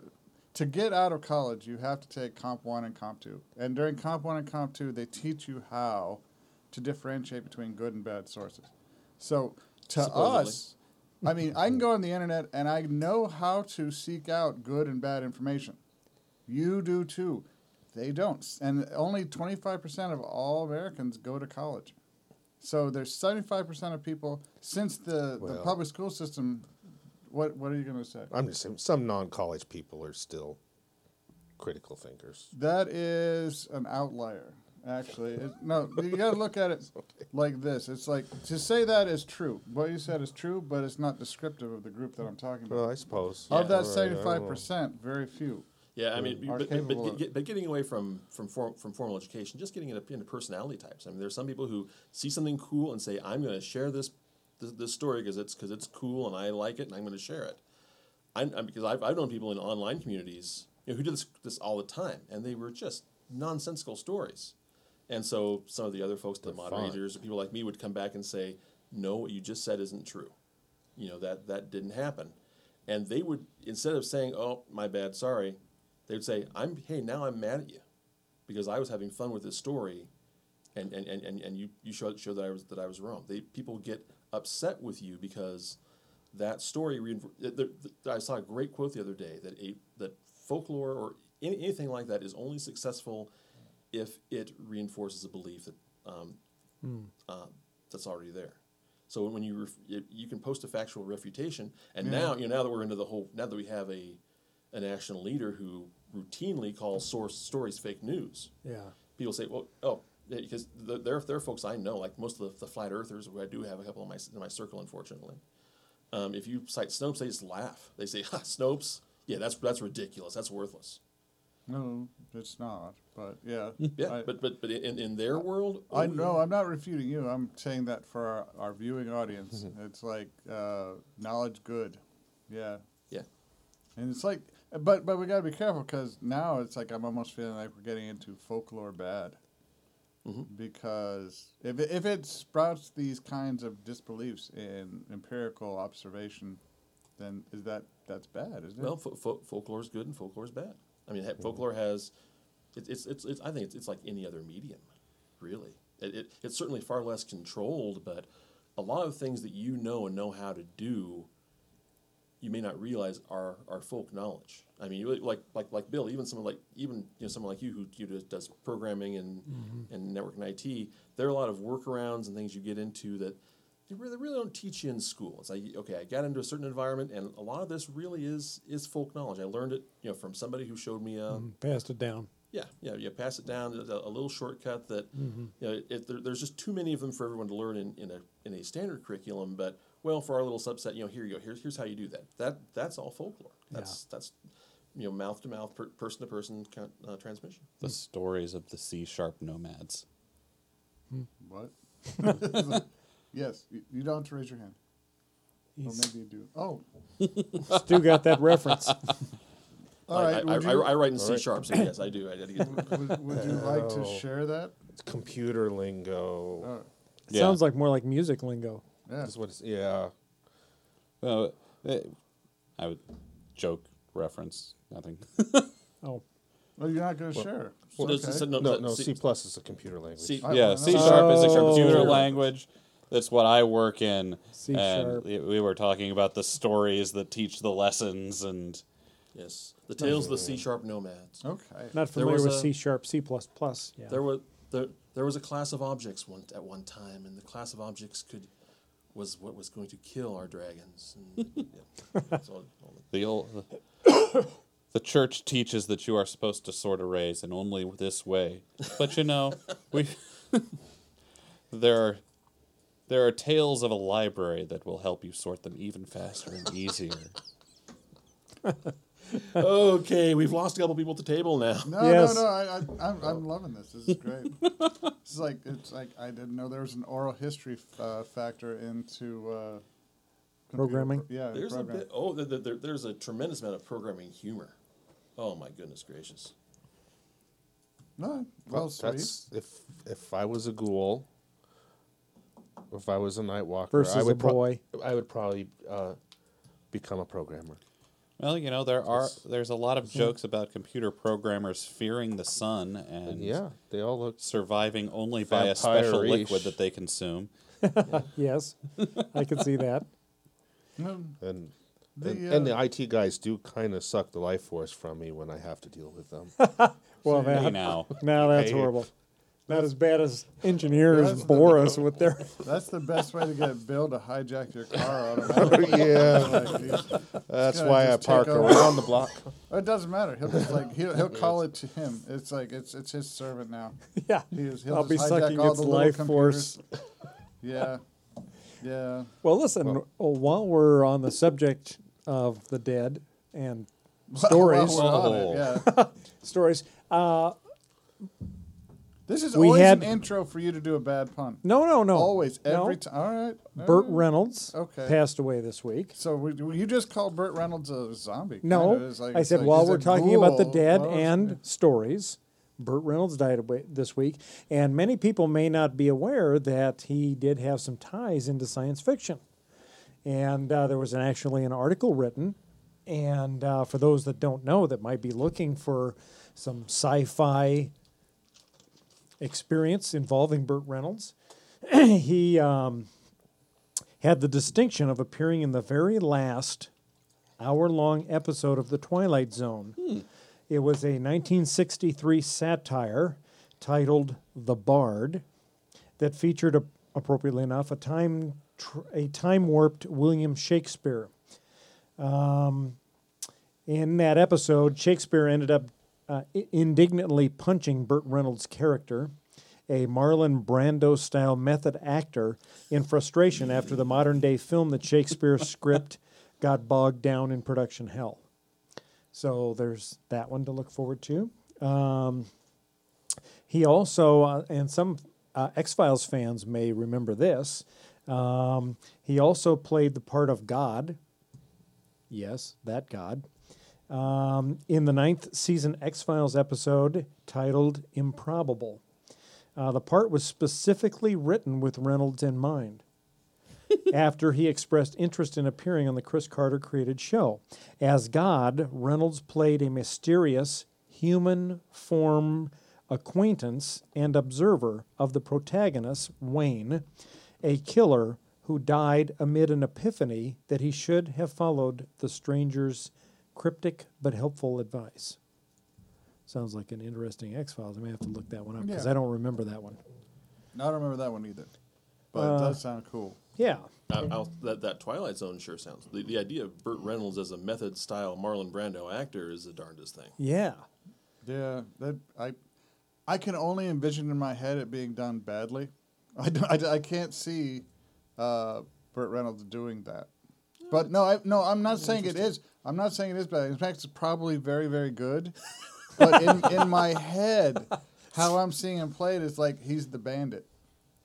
to get out of college. You have to take Comp One and Comp Two, and during Comp One and Comp Two, they teach you how to differentiate between good and bad sources. So to Supposedly. us, I mean, I can go on the internet and I know how to seek out good and bad information. You do too. They don't. And only 25% of all Americans go to college. So there's 75% of people, since the, the public school system, what, what are you going to say? I'm just saying, some non-college people are still critical thinkers. That is an outlier, actually. It, no, you got to look at it like this. It's like to say that is true. What you said is true, but it's not descriptive of the group that I'm talking about. Well, I suppose. of that All right, I don't know. 75%, very few. Yeah, I mean, but, but, but, but getting away from from form, from formal education, just getting into, into personality types. I mean, there's some people who see something cool and say, "I'm going to share this this, this story because it's because it's cool and I like it and I'm going to share it." I, I because I've, I've known people in online communities you know, who do this this all the time, and they were just nonsensical stories. And so some of the other folks, the fun. moderators, or people like me, would come back and say, "No, what you just said isn't true. You know that that didn't happen." And they would instead of saying, "Oh, my bad, sorry," they would say, "I'm hey, now I'm mad at you because I was having fun with this story, and and, and, and, and you you showed showed that I was that I was wrong. They people get upset with you because that story. I saw a great quote the other day that a that folklore or any, anything like that is only successful if it reinforces a belief that um, uh, that's already there. So when you ref- you, you can post a factual refutation, and now you know now that we're into the whole now that we have a a national leader who routinely call source stories fake news. Yeah. People say, well, oh, yeah, because the, there there are folks I know, like most of the, the flat earthers, who I do have a couple in my in my circle, unfortunately. Um, if you cite Snopes, they just laugh. They say, ha, Snopes, yeah, that's that's ridiculous. That's worthless. No, it's not. But yeah. Yeah, I, but but but in, in their world, I oh, know. I'm not refuting you. I'm saying that for our, our viewing audience. it's like uh, knowledge good. Yeah. Yeah, And it's like, but but we gotta be careful because now it's like I'm almost feeling like we're getting into folklore bad. Mm-hmm. Because if it, if it sprouts these kinds of disbeliefs in empirical observation, then is that that's bad, isn't Well, it? fo- fo- folklore is good and folklore is bad. I mean, he- folklore has, it, it's, it's, it's, I think it's, it's like any other medium, really. It, it, it's certainly far less controlled, but a lot of things that you know and know how to do, you may not realize are, are folk knowledge. I mean, you- like, like, like Bill, even someone like, even, you know, someone like you who you know, does programming and, mm-hmm. and network and IT, there are a lot of workarounds and things you get into that they really, really don't teach you in school. It's like okay, I got into a certain environment, and a lot of this really is is folk knowledge. I learned it, you know, from somebody who showed me a Passed it down. yeah, yeah. You pass it down a, a little shortcut that mm-hmm. you know. It, there, there's just too many of them for everyone to learn in, in a in a standard curriculum. But well, for our little subset, you know, here you go. Here's here's how you do that. That that's all folklore. That's that's you know mouth to mouth, person to person uh, transmission. The stories of the C sharp nomads. What? yes, you, you don't have to raise your hand. Or maybe you do. Oh, Stu got that reference. all I, right. I, would I, you- I write in C sharp, so yes, I do. I, gotta would, would you like to Oh. share that? It's computer lingo. Yeah. Sounds like more like music lingo. Yeah. That's what it's, yeah. Well, eh, I would joke reference nothing. Oh, Well, you're not going to share. Well, it's- okay. it's a- no, No, no, C- C plus is a computer language. C, I- yeah, C know. sharp is a Oh. computer language. That's what I work in. C and sharp. we- we were talking about the stories that teach the lessons and yes, the tales of the C sharp nomads. Okay. not There familiar was with a- C sharp, C plus plus. Yeah. There was there, there was a class of objects one at one time, and the class of objects could was what was going to kill our dragons. And, yeah, that's all- all the- the old. The church teaches that you are supposed to sort arrays, and only this way. But you know, we there are there are tales of a library that will help you sort them even faster and easier. okay, we've lost a couple people at the table now. No, Yes. no, no. I, I, I'm, I'm loving this. This is great. This is like it's like I didn't know there was an oral history uh, factor into uh, computer Programming? pro- yeah, There's a bit. Oh, there, there, there's a tremendous amount of programming humor. Oh my goodness gracious! No, Well, well, sweet. that's if if I was a ghoul, if I was a night walker, Versus I a would pro- boy. I would probably uh, become a programmer. Well, you know, there are there's a lot of jokes about computer programmers fearing the sun and And yeah, they all look. surviving only by a special Vampire-ish. liquid that they consume. yes, I can see that. No, And The, and, and uh, the IT guys do kind of suck the life force from me when I have to deal with them. Well, Hey, that, now, now that's Hey. horrible. Not as bad as engineers bore us with their. that's the best way to get Bill to hijack your car automatically. yeah, Like, that's why I park around the block. it doesn't matter. He'll just like he'll, he'll call it to him. It's like it's it's his servant now. Yeah, He is, he'll I'll be sucking all its life force. Yeah, yeah. Well, listen. Well, while we're on the subject of the dead and stories, it, yeah. stories. Uh, This is We always had- an intro for you to do a bad pun. no, no, no. Always, No. every time. All right. all Burt right. Reynolds Okay. passed away this week. So we, you just called Burt Reynolds a zombie? No, kinda. Like- I said like while we're talking about the dead Well, and stories, Burt Reynolds died away this week, and many people may not be aware that he did have some ties into science fiction. And uh, there was an, actually an article written, and uh, for those that don't know, that might be looking for some sci-fi experience involving Burt Reynolds. he um, had the distinction of appearing in the very last hour long episode of The Twilight Zone. It was a 1963 satire titled The Bard that featured, a, appropriately enough, a time, tr- a time warped William Shakespeare. Um, in that episode, Shakespeare ended up uh, indignantly punching Burt Reynolds' character, a Marlon Brando style method actor, in frustration after the modern day film that Shakespeare's script got bogged down in production hell. So there's that one to look forward to. Um, he also, uh, and some uh, X Files fans may remember this, um, he also played the part of God. Yes, that God. Um, in the ninth season X Files episode titled Improbable. Uh, the part was specifically written with Reynolds in mind after he expressed interest in appearing on the Chris Carter created show. As God, Reynolds played a mysterious human form acquaintance and observer of the protagonist, Wayne, a killer who died amid an epiphany that he should have followed the stranger's cryptic but helpful advice. Sounds like an interesting X Files. I may have to look that one up because Yeah. I don't remember that one. No, I don't remember that one either, but Uh, it does sound cool. Yeah. I, I'll, that that Twilight Zone sure sounds. The, the idea of Burt Reynolds as a method style Marlon Brando actor is the darndest thing. Yeah. Yeah, that I, I can only envision in my head it being done badly. I, don't- I, I can't see uh, Burt Reynolds doing that. But no, I no, I'm not saying it is. I'm not saying it is bad. In fact, it's probably very, very good. But in, in my head, how I'm seeing him played is like he's the bandit,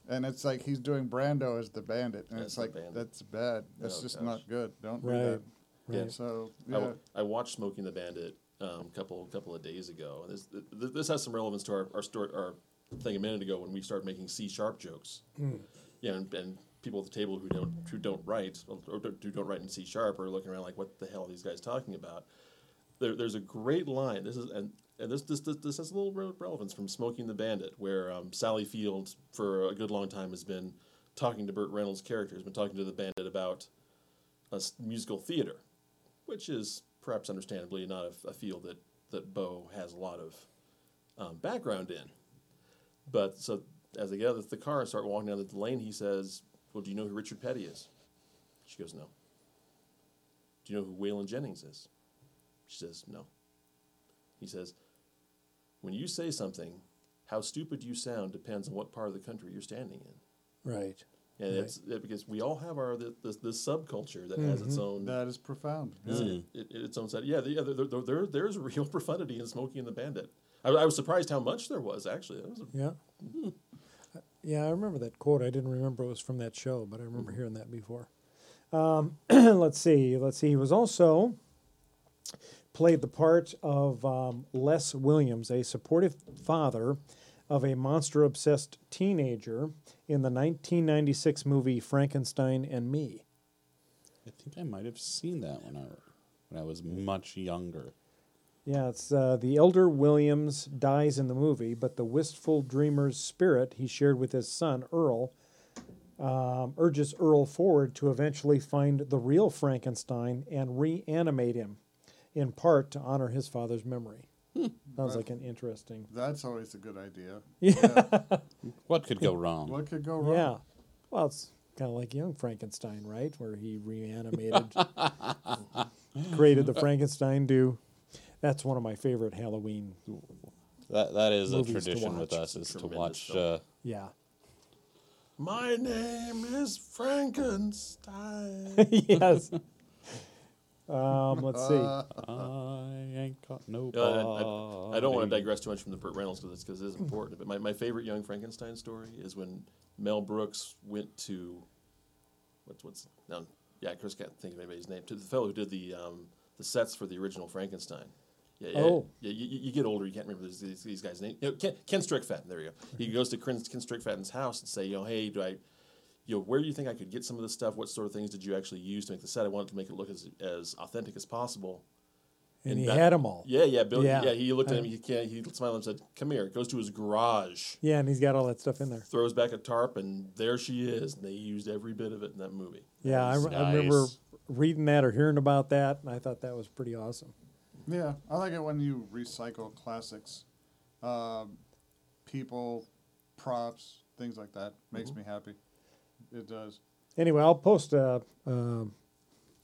and it's like he's doing Brando as the bandit, and As it's the like bandit. that's bad. That's Oh, just gosh. not good. Don't Right. do that. Yeah. So I, yeah, w- I watched Smokey and the Bandit um, couple couple of days ago. This th- this has some relevance to our our, story, our thing a minute ago when we started making C sharp jokes. Yeah, and, and people at the table who don't who don't write or who don't write in C sharp are looking around like, what the hell are these guys talking about? There, there's a great line. This is and. And this, this, this, this has a little re- relevance from Smokey and the Bandit, where um, Sally Field, for a good long time, has been talking to Burt Reynolds' character, has been talking to the bandit about musical theater, which is perhaps understandably not a, a field that, that Bo has a lot of um, background in. But so as they get out of the car and start walking down the lane, he says, Well, do you know who Richard Petty is? She goes, No. Do you know who Waylon Jennings is? She says, No. He says, When you say something, how stupid you sound depends on what part of the country you're standing in. Right. And Right. it's it, because we all have our this, this, this subculture that has its mm-hmm. own that is profound. its, Yeah. Hmm. it, its own side. Yeah, the, yeah there, there, there, there's real profundity in Smokey and the Bandit. I, I was surprised how much there was actually. That was a, Yeah. Hmm. Yeah, I remember that quote. I didn't remember it was from that show, but I remember hearing that before. Um, let's see. Let's see. He was also played the part of um, Les Williams, a supportive father of a monster obsessed teenager in the 1996 movie Frankenstein and Me. I think I might have seen that when I when I was much younger. Yeah, it's uh, the elder Williams dies in the movie, but the wistful dreamer's spirit he shared with his son Earl um, urges Earl forward to eventually find the real Frankenstein and reanimate him, in part to honor his father's memory. Sounds like an interesting. That's always a good idea. Yeah, What could go wrong? What could go wrong? yeah. Well, it's kind of like young Frankenstein, right? Where he reanimated, created the Frankenstein to. That's one of my favorite Halloween. That that is a tradition with us is to watch. Uh, Yeah. My name is Frankenstein. yes. Um, let's see. Uh, I ain't got no. Uh, I, I, I don't want to digress too much from the Burt Reynolds because because it is important. But my, my favorite Young Frankenstein story is when Mel Brooks went to what's what's now yeah Chris can't think of anybody's name to the fellow who did the um, the sets for the original Frankenstein. Yeah, yeah, Oh. yeah. You, you get older, you can't remember these, these, these guys' names. You know, Ken, Ken Strickfaden. There you go. He goes to Ken, Ken Strickfaden's house and say, you know, hey, do I, you know, where do you think I could get some of this stuff? What sort of things did you actually use to make the set? I wanted to make it look as as authentic as possible. And he had them all. Yeah, yeah, Bill. Yeah. Yeah, he looked at him. He can't. He smiled and said, "Come here." Goes to his garage, Yeah, and he's got all that stuff in there. throws back a tarp, and there she is. And they used every bit of it in that movie. Yeah, I, re- I remember reading that or hearing about that, and I thought that was pretty awesome. Yeah, I like it when you recycle classics, um, people, props, things like that. Makes Mm-hmm. me happy. It does. Anyway, I'll post a, um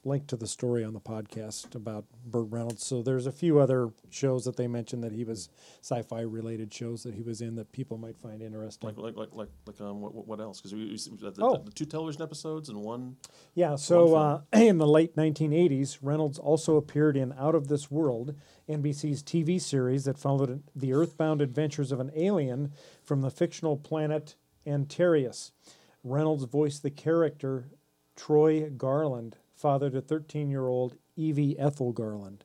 link to the story on the podcast about Burt Reynolds. So there's a few other shows that they mentioned that he was sci-fi related shows that he was in that people might find interesting. Like, like, like, like, like um, what, what- else? Because we, we, the, Oh. the two television episodes and one. Yeah, so uh, in the late 1980s, Reynolds also appeared in Out of This World, NBC's TV series that followed the earthbound adventures of an alien from the fictional planet Antareus. Reynolds voiced the character Troy Garland, father to 13-year-old Evie Ethel Garland.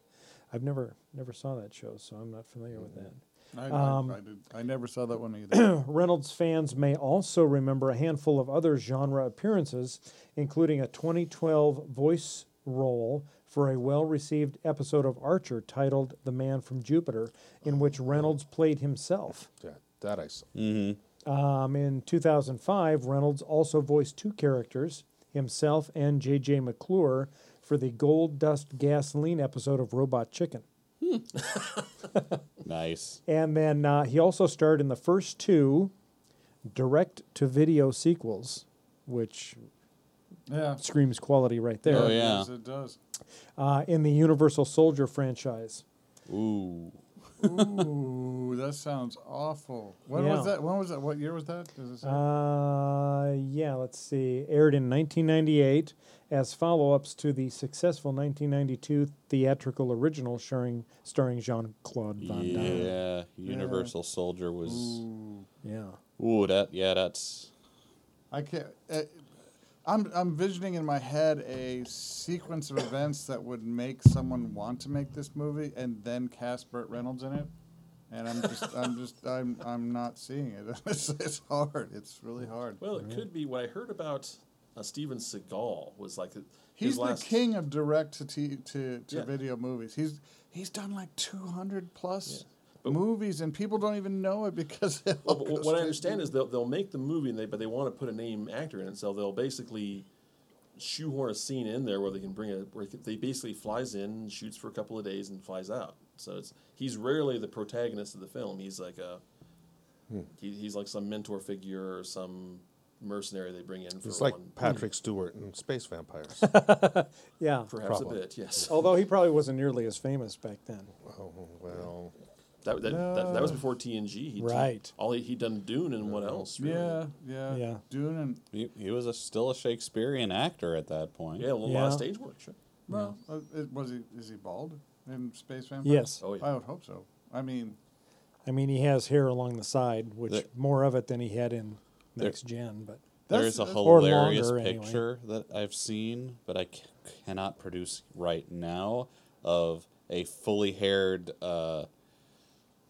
I've never never saw that show, so I'm not familiar with that. I, Um, I, I, did, I never saw that one either. Reynolds fans may also remember a handful of other genre appearances, including a 2012 voice role for a well received episode of Archer titled The Man from Jupiter, in which Reynolds played himself. Yeah, that I saw. Um, in 2005, Reynolds also voiced two characters, himself and J.J. McClure, for the Gold Dust Gasoline episode of Robot Chicken. Nice. And then uh, he also starred in the first two direct to video sequels, which yeah. screams quality right there, Oh, It yeah. does, It does. uh, in the Universal Soldier franchise. Ooh. Ooh, that sounds awful. When was that? When was that? What year was that? Does it say? Uh, yeah, let's see. Aired in 1998 as follow ups to the successful 1992 theatrical original starring, starring Jean Claude Van Damme. Yeah. Universal Soldier was. Ooh. Yeah. Ooh, that yeah, that's I can't. Uh, I'm I'm visioning in my head a sequence of events that would make someone want to make this movie and then cast Burt Reynolds in it, and I'm just I'm just I'm I'm not seeing it. It's, it's hard. It's really hard. Well, it could be what I heard about uh, Steven Seagal was like his He's last, the king of direct to t- to, to Yeah. video movies. He's he's done like 200 plus But- movies, and people don't even know it because Well, all but what I understand is they'll they'll make the movie, and they but they want to put a name actor in it, so they'll basically shoehorn a scene in there where they can bring a where they basically flies in, shoots for a couple of days, and flies out. So it's he's rarely the protagonist of the film. He's like a hmm. he, he's like some mentor figure or some mercenary they bring in for It's like one, Patrick Stewart in Space Vampires. Yeah. perhaps Probably. a bit. Yes, Although he probably wasn't nearly as famous back then. oh, well, that, that, that, that was before TNG. He Right. all he he done Dune and what else? really? yeah, yeah, Yeah. Dune and he, he was a, still a Shakespearean actor at that point. yeah, a lot Yeah. of stage work. Sure. well, uh, was he is he bald in Space Vampires? Yes. Oh yeah. I would hope so. I mean, I mean, he has hair along the side, which The- more of it than he had in There- Next Gen. But There's a hilarious longer, anyway. picture that I've seen, but I c- cannot produce right now of a fully haired uh,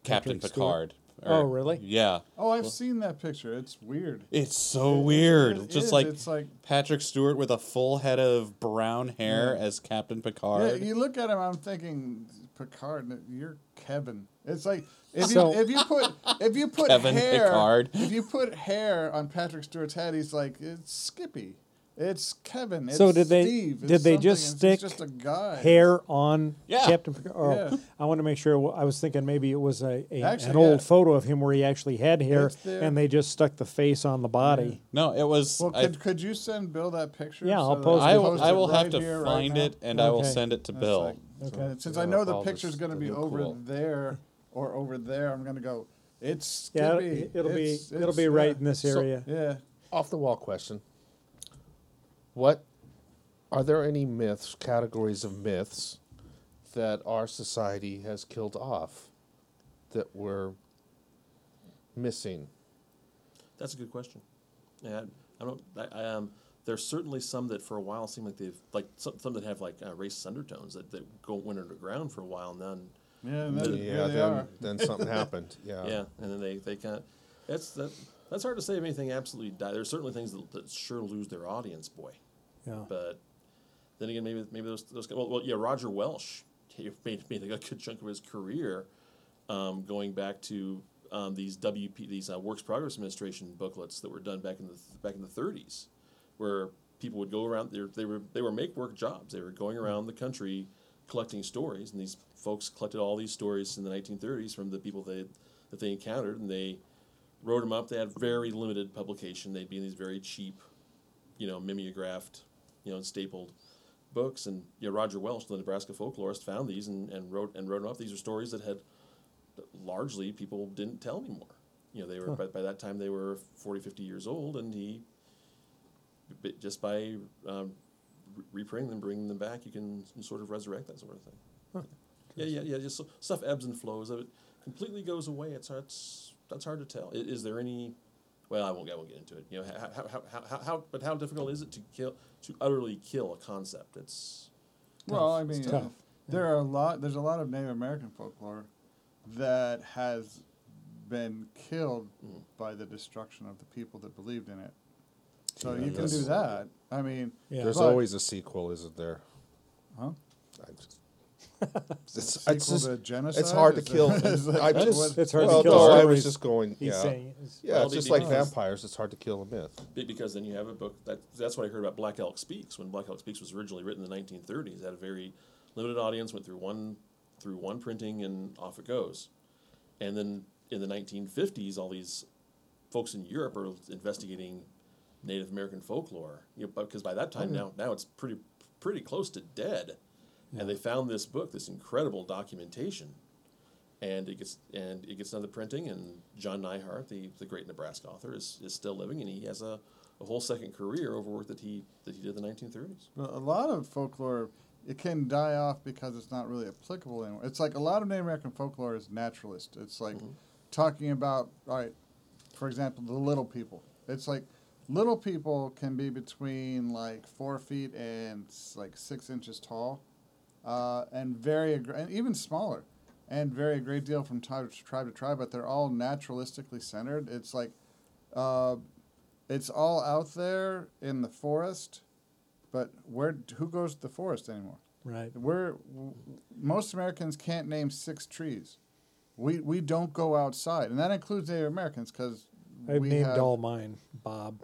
Captain Patrick Stewart? Picard. Oh, really? Yeah. oh, I've seen that picture. It's weird. It's so It- weird. it Just is. like it's like Patrick Stewart with a full head of brown hair as Captain Picard. yeah, Picard. you look at him. I'm thinking Picard. n- You're Kevin. It's like if So- you if you put if you put Kevin hair Picard. if you put hair on Patrick Stewart's head, he's like it's Skippy. It's Kevin. It's So did they- Steve. did it's they just stick just a guy? hair on Yeah. Captain Picard. Oh, Yeah. I want to make sure. I was thinking maybe it was a, a Actually, an old yeah. photo of him where he actually had hair, and they just stuck the face on the body. no, it was. Well, I, could, could you send Bill that picture? Yeah, I'll post I I it. will, post I it will have to here, right find it and I will send it to That's Bill. like- Okay. So- since Yeah, I know the all picture's going to be over cool. there or over there, I'm going to go. It's Yeah, Skippy. it- it'll be It's- it'll be right in this area. Yeah. off the wall question. What are there any myths, categories of myths that our society has killed off that we're missing? That's a good question. Yeah, I don't. I, I, um, there's certainly some that for a while seem like they've like some, some that have like uh, racist undertones that, that go went underground for a while. And then Yeah, and then Yeah, yeah, then, then something happened. Yeah. yeah, and then they they kind of that's that that's hard to say if anything absolutely die. There's certainly things that, that sure lose their audience, boy. Yeah. But then again, maybe maybe those those well, well yeah, Roger Welsch made, made a good chunk of his career um, going back to um, these WP these uh, Works Progress Administration booklets that were done back in the back in the 30s, where people would go around. They were they were, they were make work jobs. They were going around the country collecting stories, and these folks collected all these stories in the 1930s from the people they that they encountered, and they wrote them up. They had very limited publication. They'd be in these very cheap, you know, mimeographed, you know, stapled books. And you know, Roger Welsch, the Nebraska folklorist, found these and, and wrote and wrote them up. These are stories that had largely people didn't tell anymore. You know, they were by, by that time they were 40, 50 years old, and he just by um, reprinting them, bringing them back, you can sort of resurrect that sort of thing. Yeah, yeah, yeah. Just stuff ebbs and flows. It completely goes away, it's hard, it's that's hard to tell. Is, is there any? Well, I won't. I won't get into it. You know, how, how, how, how, how, how but how difficult is it to kill to utterly kill a concept? It's Well, I mean, tough. there are a lot. There's a lot of Native American folklore that has been killed Mm. by the destruction of the people that believed in it. So Yeah, you can do that. I mean, Yeah. There's But- always a sequel, isn't there? huh? I just, it's, it's, just, genocide. it's hard to Is kill. that- is that I what- It's hard to kill no, I was just going. He's yeah, saying, it's- yeah, Well, it's just like vampires. It's hard to kill a myth. Because then you have a book that that's what I heard about Black Elk Speaks when Black Elk Speaks was originally written in the 1930s. It had a very limited audience, went through one through one printing, and off it goes. And then in the 1950s, all these folks in Europe are investigating Native American folklore. You know, because by that time hmm. now now it's pretty pretty close to dead, and they found this book, this incredible documentation and it gets and it gets done to printing. And John Neihardt, the, the great Nebraska author, is, is still living, and he has a, a whole second career over work that he that he did in the 1930s. But a lot of folklore, it can die off because it's not really applicable anymore. It's like a lot of Native American folklore is naturalist. It's like mm-hmm. talking about, all right, for example, the little people. It's like little people can be between like four feet and like six inches tall, uh, and vary, a and even smaller, and vary a great deal from tribe to tribe to tribe. But they're all naturalistically centered. It's like, uh, it's all out there in the forest, but where who goes to the forest anymore? right. We're w- most Americans can't name six trees. We we don't go outside, and that includes Native Americans because I've we named have, all mine Bob.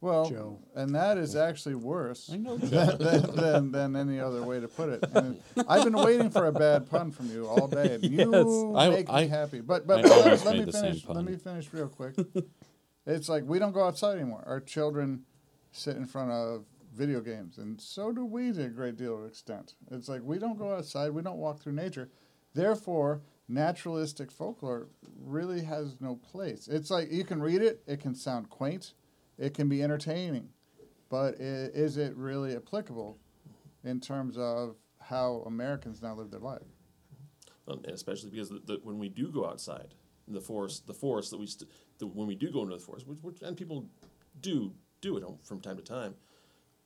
Well, Joe. and that is actually worse I know than, than, than, than any other way to put it. And I've been waiting for a bad pun from you all day, and you I- make I- me happy. But but, I but let, let made me the same finish. Let pun. me finish real quick. it's like we don't go outside anymore. Our children sit in front of video games, and so do we to a great deal of extent. It's like we don't go outside. We don't walk through nature. Therefore, naturalistic folklore really has no place. It's like you can read it. It can sound quaint. It can be entertaining but is it really applicable in terms of how Americans now live their life? Um, especially because the, the, when we do go outside the forest, the forest that we st- the, when we do go into the forest, which, which and people do do it from time to time,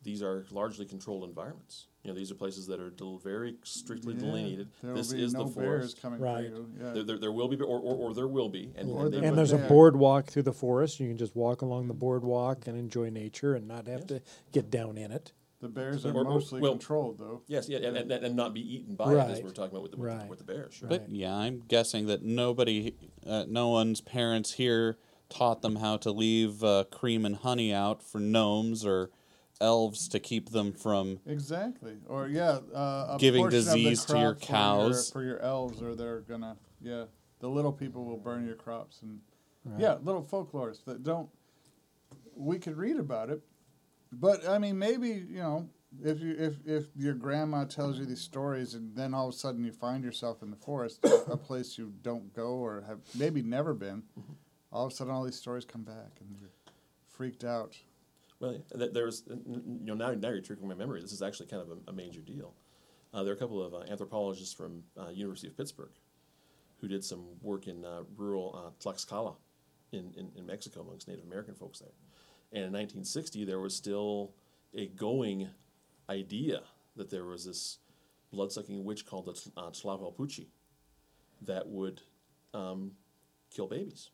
these are largely controlled environments. You know, these are places that are del- very strictly Yeah, delineated. There this will be is no the bears forest. coming Right. for you. Yeah. There, there, there will be, or, or, or there will be, and, Or and they there And will- there's a boardwalk through the forest. You can just walk along the boardwalk and enjoy nature and not have Yes. to get down in it. the bears are Or- or- mostly well- controlled, though. Yes, yeah, and, and, and not be eaten by it, as Right. we're talking about with the, with, the, Right. with the bears. Sure. But Right. yeah, I'm guessing that nobody, uh, no one's parents here taught them how to leave uh, cream and honey out for gnomes or elves to keep them from. Exactly. Or yeah, uh, a Giving portion of the disease to your crop for cows. for your elves, or they're gonna yeah. The little people will burn your crops, and yeah, little folklores that don't. We could read about it, but I mean, maybe you know, if you if if your grandma tells you these stories, and then all of a sudden you find yourself in the forest, a place you don't go or have maybe never been, all of a sudden all these stories come back, and you're freaked out. Well, th- there's you know now now you're triggering my memory. This is actually kind of a, a major deal. Uh, there are a couple of uh, anthropologists from uh, University of Pittsburgh who did some work in uh, rural uh, Tlaxcala in, in, in Mexico amongst Native American folks there. And in 1960, there was still a going idea that there was this blood-sucking witch called the Tl- uh, that would um, kill babies.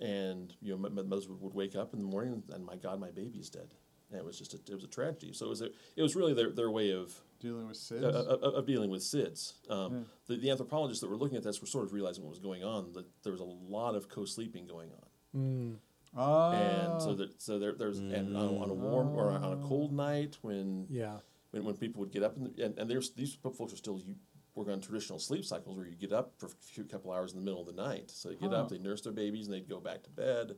And you know, m- m- mothers would, would wake up in the morning and my God, my baby is dead. And it was just a, it was a tragedy. So it was a, it was really their, their way of Dealing with SIDS. uh, uh, of dealing with SIDS. Um, the, the anthropologists that were looking at this were sort of realizing what was going on. That there was a lot of co-sleeping going on, oh. and so that so there, there's and on, on a warm or on a cold night when Yeah. when, when people would get up the, and, and there's these folks are still you work on traditional sleep cycles where you get up for a few couple hours in the middle of the night. So they get Huh. up, they nurse their babies, and they'd go back to bed,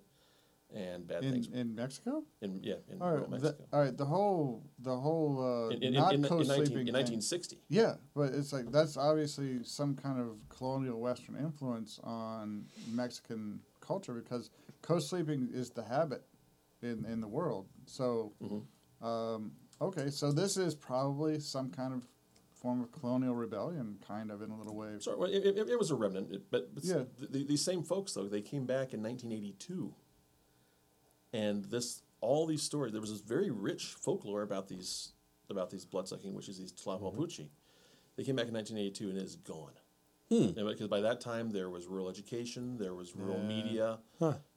and bad in, things in Mexico. in yeah in All right, the, Mexico. all right. The whole, the whole, uh, in, in, not in, in, co-sleeping 19, thing. in 1960. Yeah, but it's like that's obviously some kind of colonial Western influence on Mexican culture because co-sleeping is the habit in in the world. So, Mm-hmm. um, okay, so this is probably some kind of form of colonial rebellion, kind of in a little way. Sorry, well, it, it, it was a remnant, it- but, but Yeah. th- th- these same folks though they came back in 1982, and this all these stories there was this very rich folklore about these about these bloodsucking witches, these mm-hmm. Tlahuelpuchi. They came back in 1982 and it is gone. Hmm. And because by that time there was rural education, there was rural Yeah. media,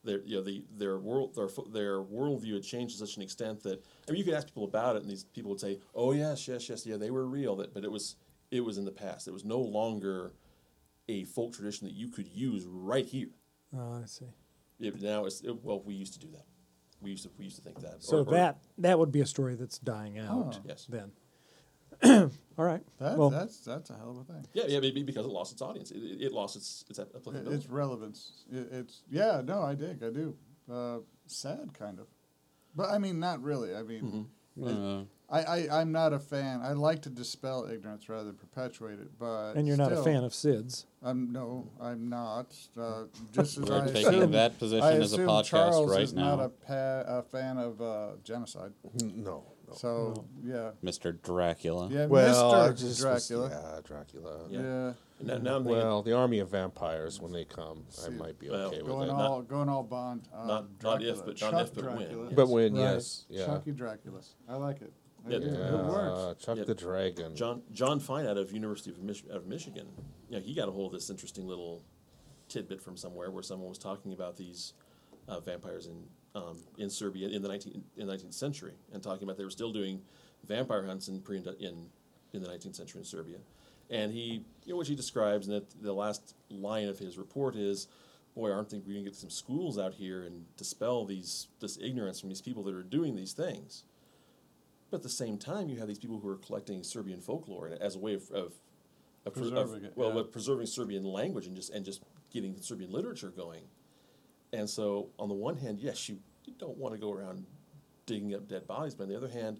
their you know the their world their their worldview had changed to such an extent that I mean you could ask people about it and these people would say oh yes yes yes yeah they were real that but it was it was in the past it was no longer a folk tradition that you could use right here Oh, I see. it, now it's it, well we used to do that we used to we used to think that So Or- or- that that would be a story that's dying out. Oh. Yes. Then. All right. That, well, that's that's a hell of a thing. yeah yeah maybe because it lost its audience it, it, it lost its its applicability Its relevance. It, it's yeah. No, I dig. I do. Uh, sad, kind of. But I mean, not really. I mean, Uh, I, I I'm not a fan. I like to dispel ignorance rather than perpetuate it. But and you're not a fan of SIDS. I'm no. I'm not. Uh, just as We're I taking assume, that position I as a assume podcast Charles right is not a, pa- a fan of uh, genocide. No. No. So yeah, Mr. Dracula. yeah, Well, I Mr. just was- Dracula. yeah, Dracula. Yeah. yeah. And now, now I'm thinking, Well, the army of vampires when they come, I See, might be well, okay with Going it. Not- all going all Bond. Uh, not- not if, Dracula. but- not Chuck if, but when. Dracula. But when, Right. yes, yeah, Chucky Draculas. I like it. Yeah, It, it yeah, works. Chuck Yeah. the Dragon. John John Fine out of University of, Mich- out of Michigan, you know, he got a hold of this interesting little tidbit from somewhere where someone was talking about these uh, vampires in um, in Serbia in the 19, in the 19th century and talking about they were still doing vampire hunts in pre in in the 19th century in Serbia, and he you know which he describes and that the last line of his report is. Boy, aren't think we going to get some schools out here and dispel these this ignorance from these people that are doing these things? But at the same time, you have these people who are collecting Serbian folklore as a way of, of, of, pre- of- Preserving it, well, yeah. preserving Serbian language and just and just getting Serbian literature going. And so, on the one hand, yes, you, you don't want to go around digging up dead bodies, but on the other hand,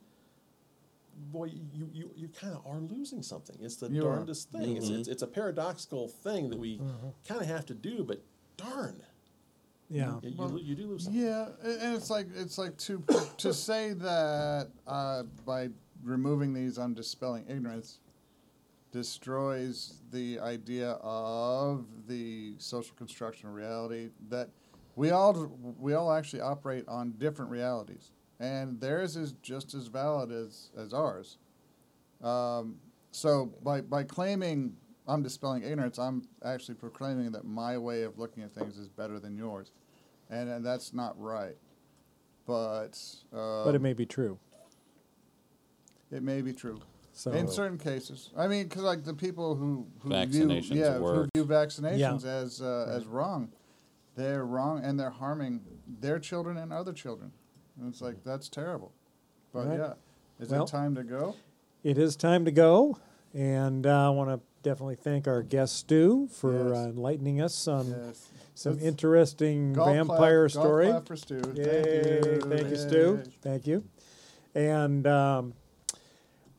boy, you you, you kind of are losing something. It's the You are. darndest thing. It's, it's it's a paradoxical thing that we kind of have to do, but darn, Yeah. you, you, lo- you do lose something. Yeah, and it's like it's like to to say that uh, by removing these, I'm dispelling ignorance, destroys the idea of the social construction of reality that we all we all actually operate on different realities, and theirs is just as valid as as ours. Um, so by by claiming I'm dispelling ignorance, I'm actually proclaiming that my way of looking at things is better than yours, and, and that's not right. But uh, But it may be true. it may be true So in certain cases. I mean, because like the people who who Vaccinations view, yeah, who view vaccinations as uh, as wrong, they're wrong and they're harming their children and other children. And it's like that's terrible. But Right. yeah, is Well- it time to go? it is time to go, and uh, I want to definitely thank our guest Stu for Yes. uh, enlightening us on Yes. some That's- interesting Golf clap- vampire golf story. clap for Stu. Yay, Thank you. Thank you. Stu. Thank you. And um,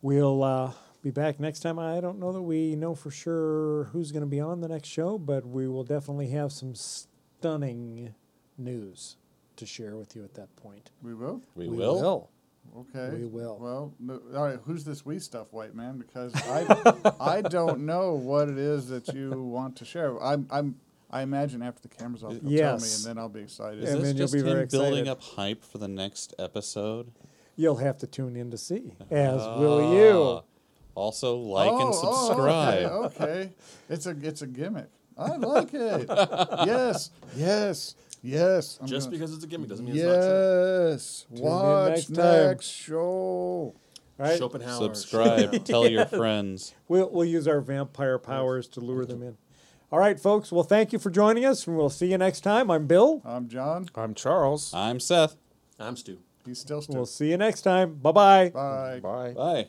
we'll uh, be back next time. I don't know that we know for sure who's going to be on the next show, but we will definitely have some stunning news to share with you at that point. We will. We, will. Okay. We will. Well, no, all right. Who's this we stuff, white man? Because I, I don't know what it is that you want to share. I'm, I'm, I imagine after the camera's off, you'll tell me, and then I'll be excited. Is And this then you'll just be him very building excited. up hype for the next episode? You'll have to tune in to see, as will you. Ah. Also, like and Oh, subscribe. Oh, okay, okay. It's a, it's a gimmick. I like it. yes, yes, yes. I'm Just gonna- because it's a gimmick doesn't mean it's not true. Yes. in Watch next next, time. show. Right? Schopenhauer. Subscribe. Schopenhauer. Tell your friends. We'll, we'll use our vampire powers to lure them in. All right, folks. Well, thank you for joining us, and we'll see you next time. I'm Bill. I'm John. I'm Charles. I'm Seth. I'm Stu. He's still still. We'll see you next time. Bye bye. Bye. Bye. Bye.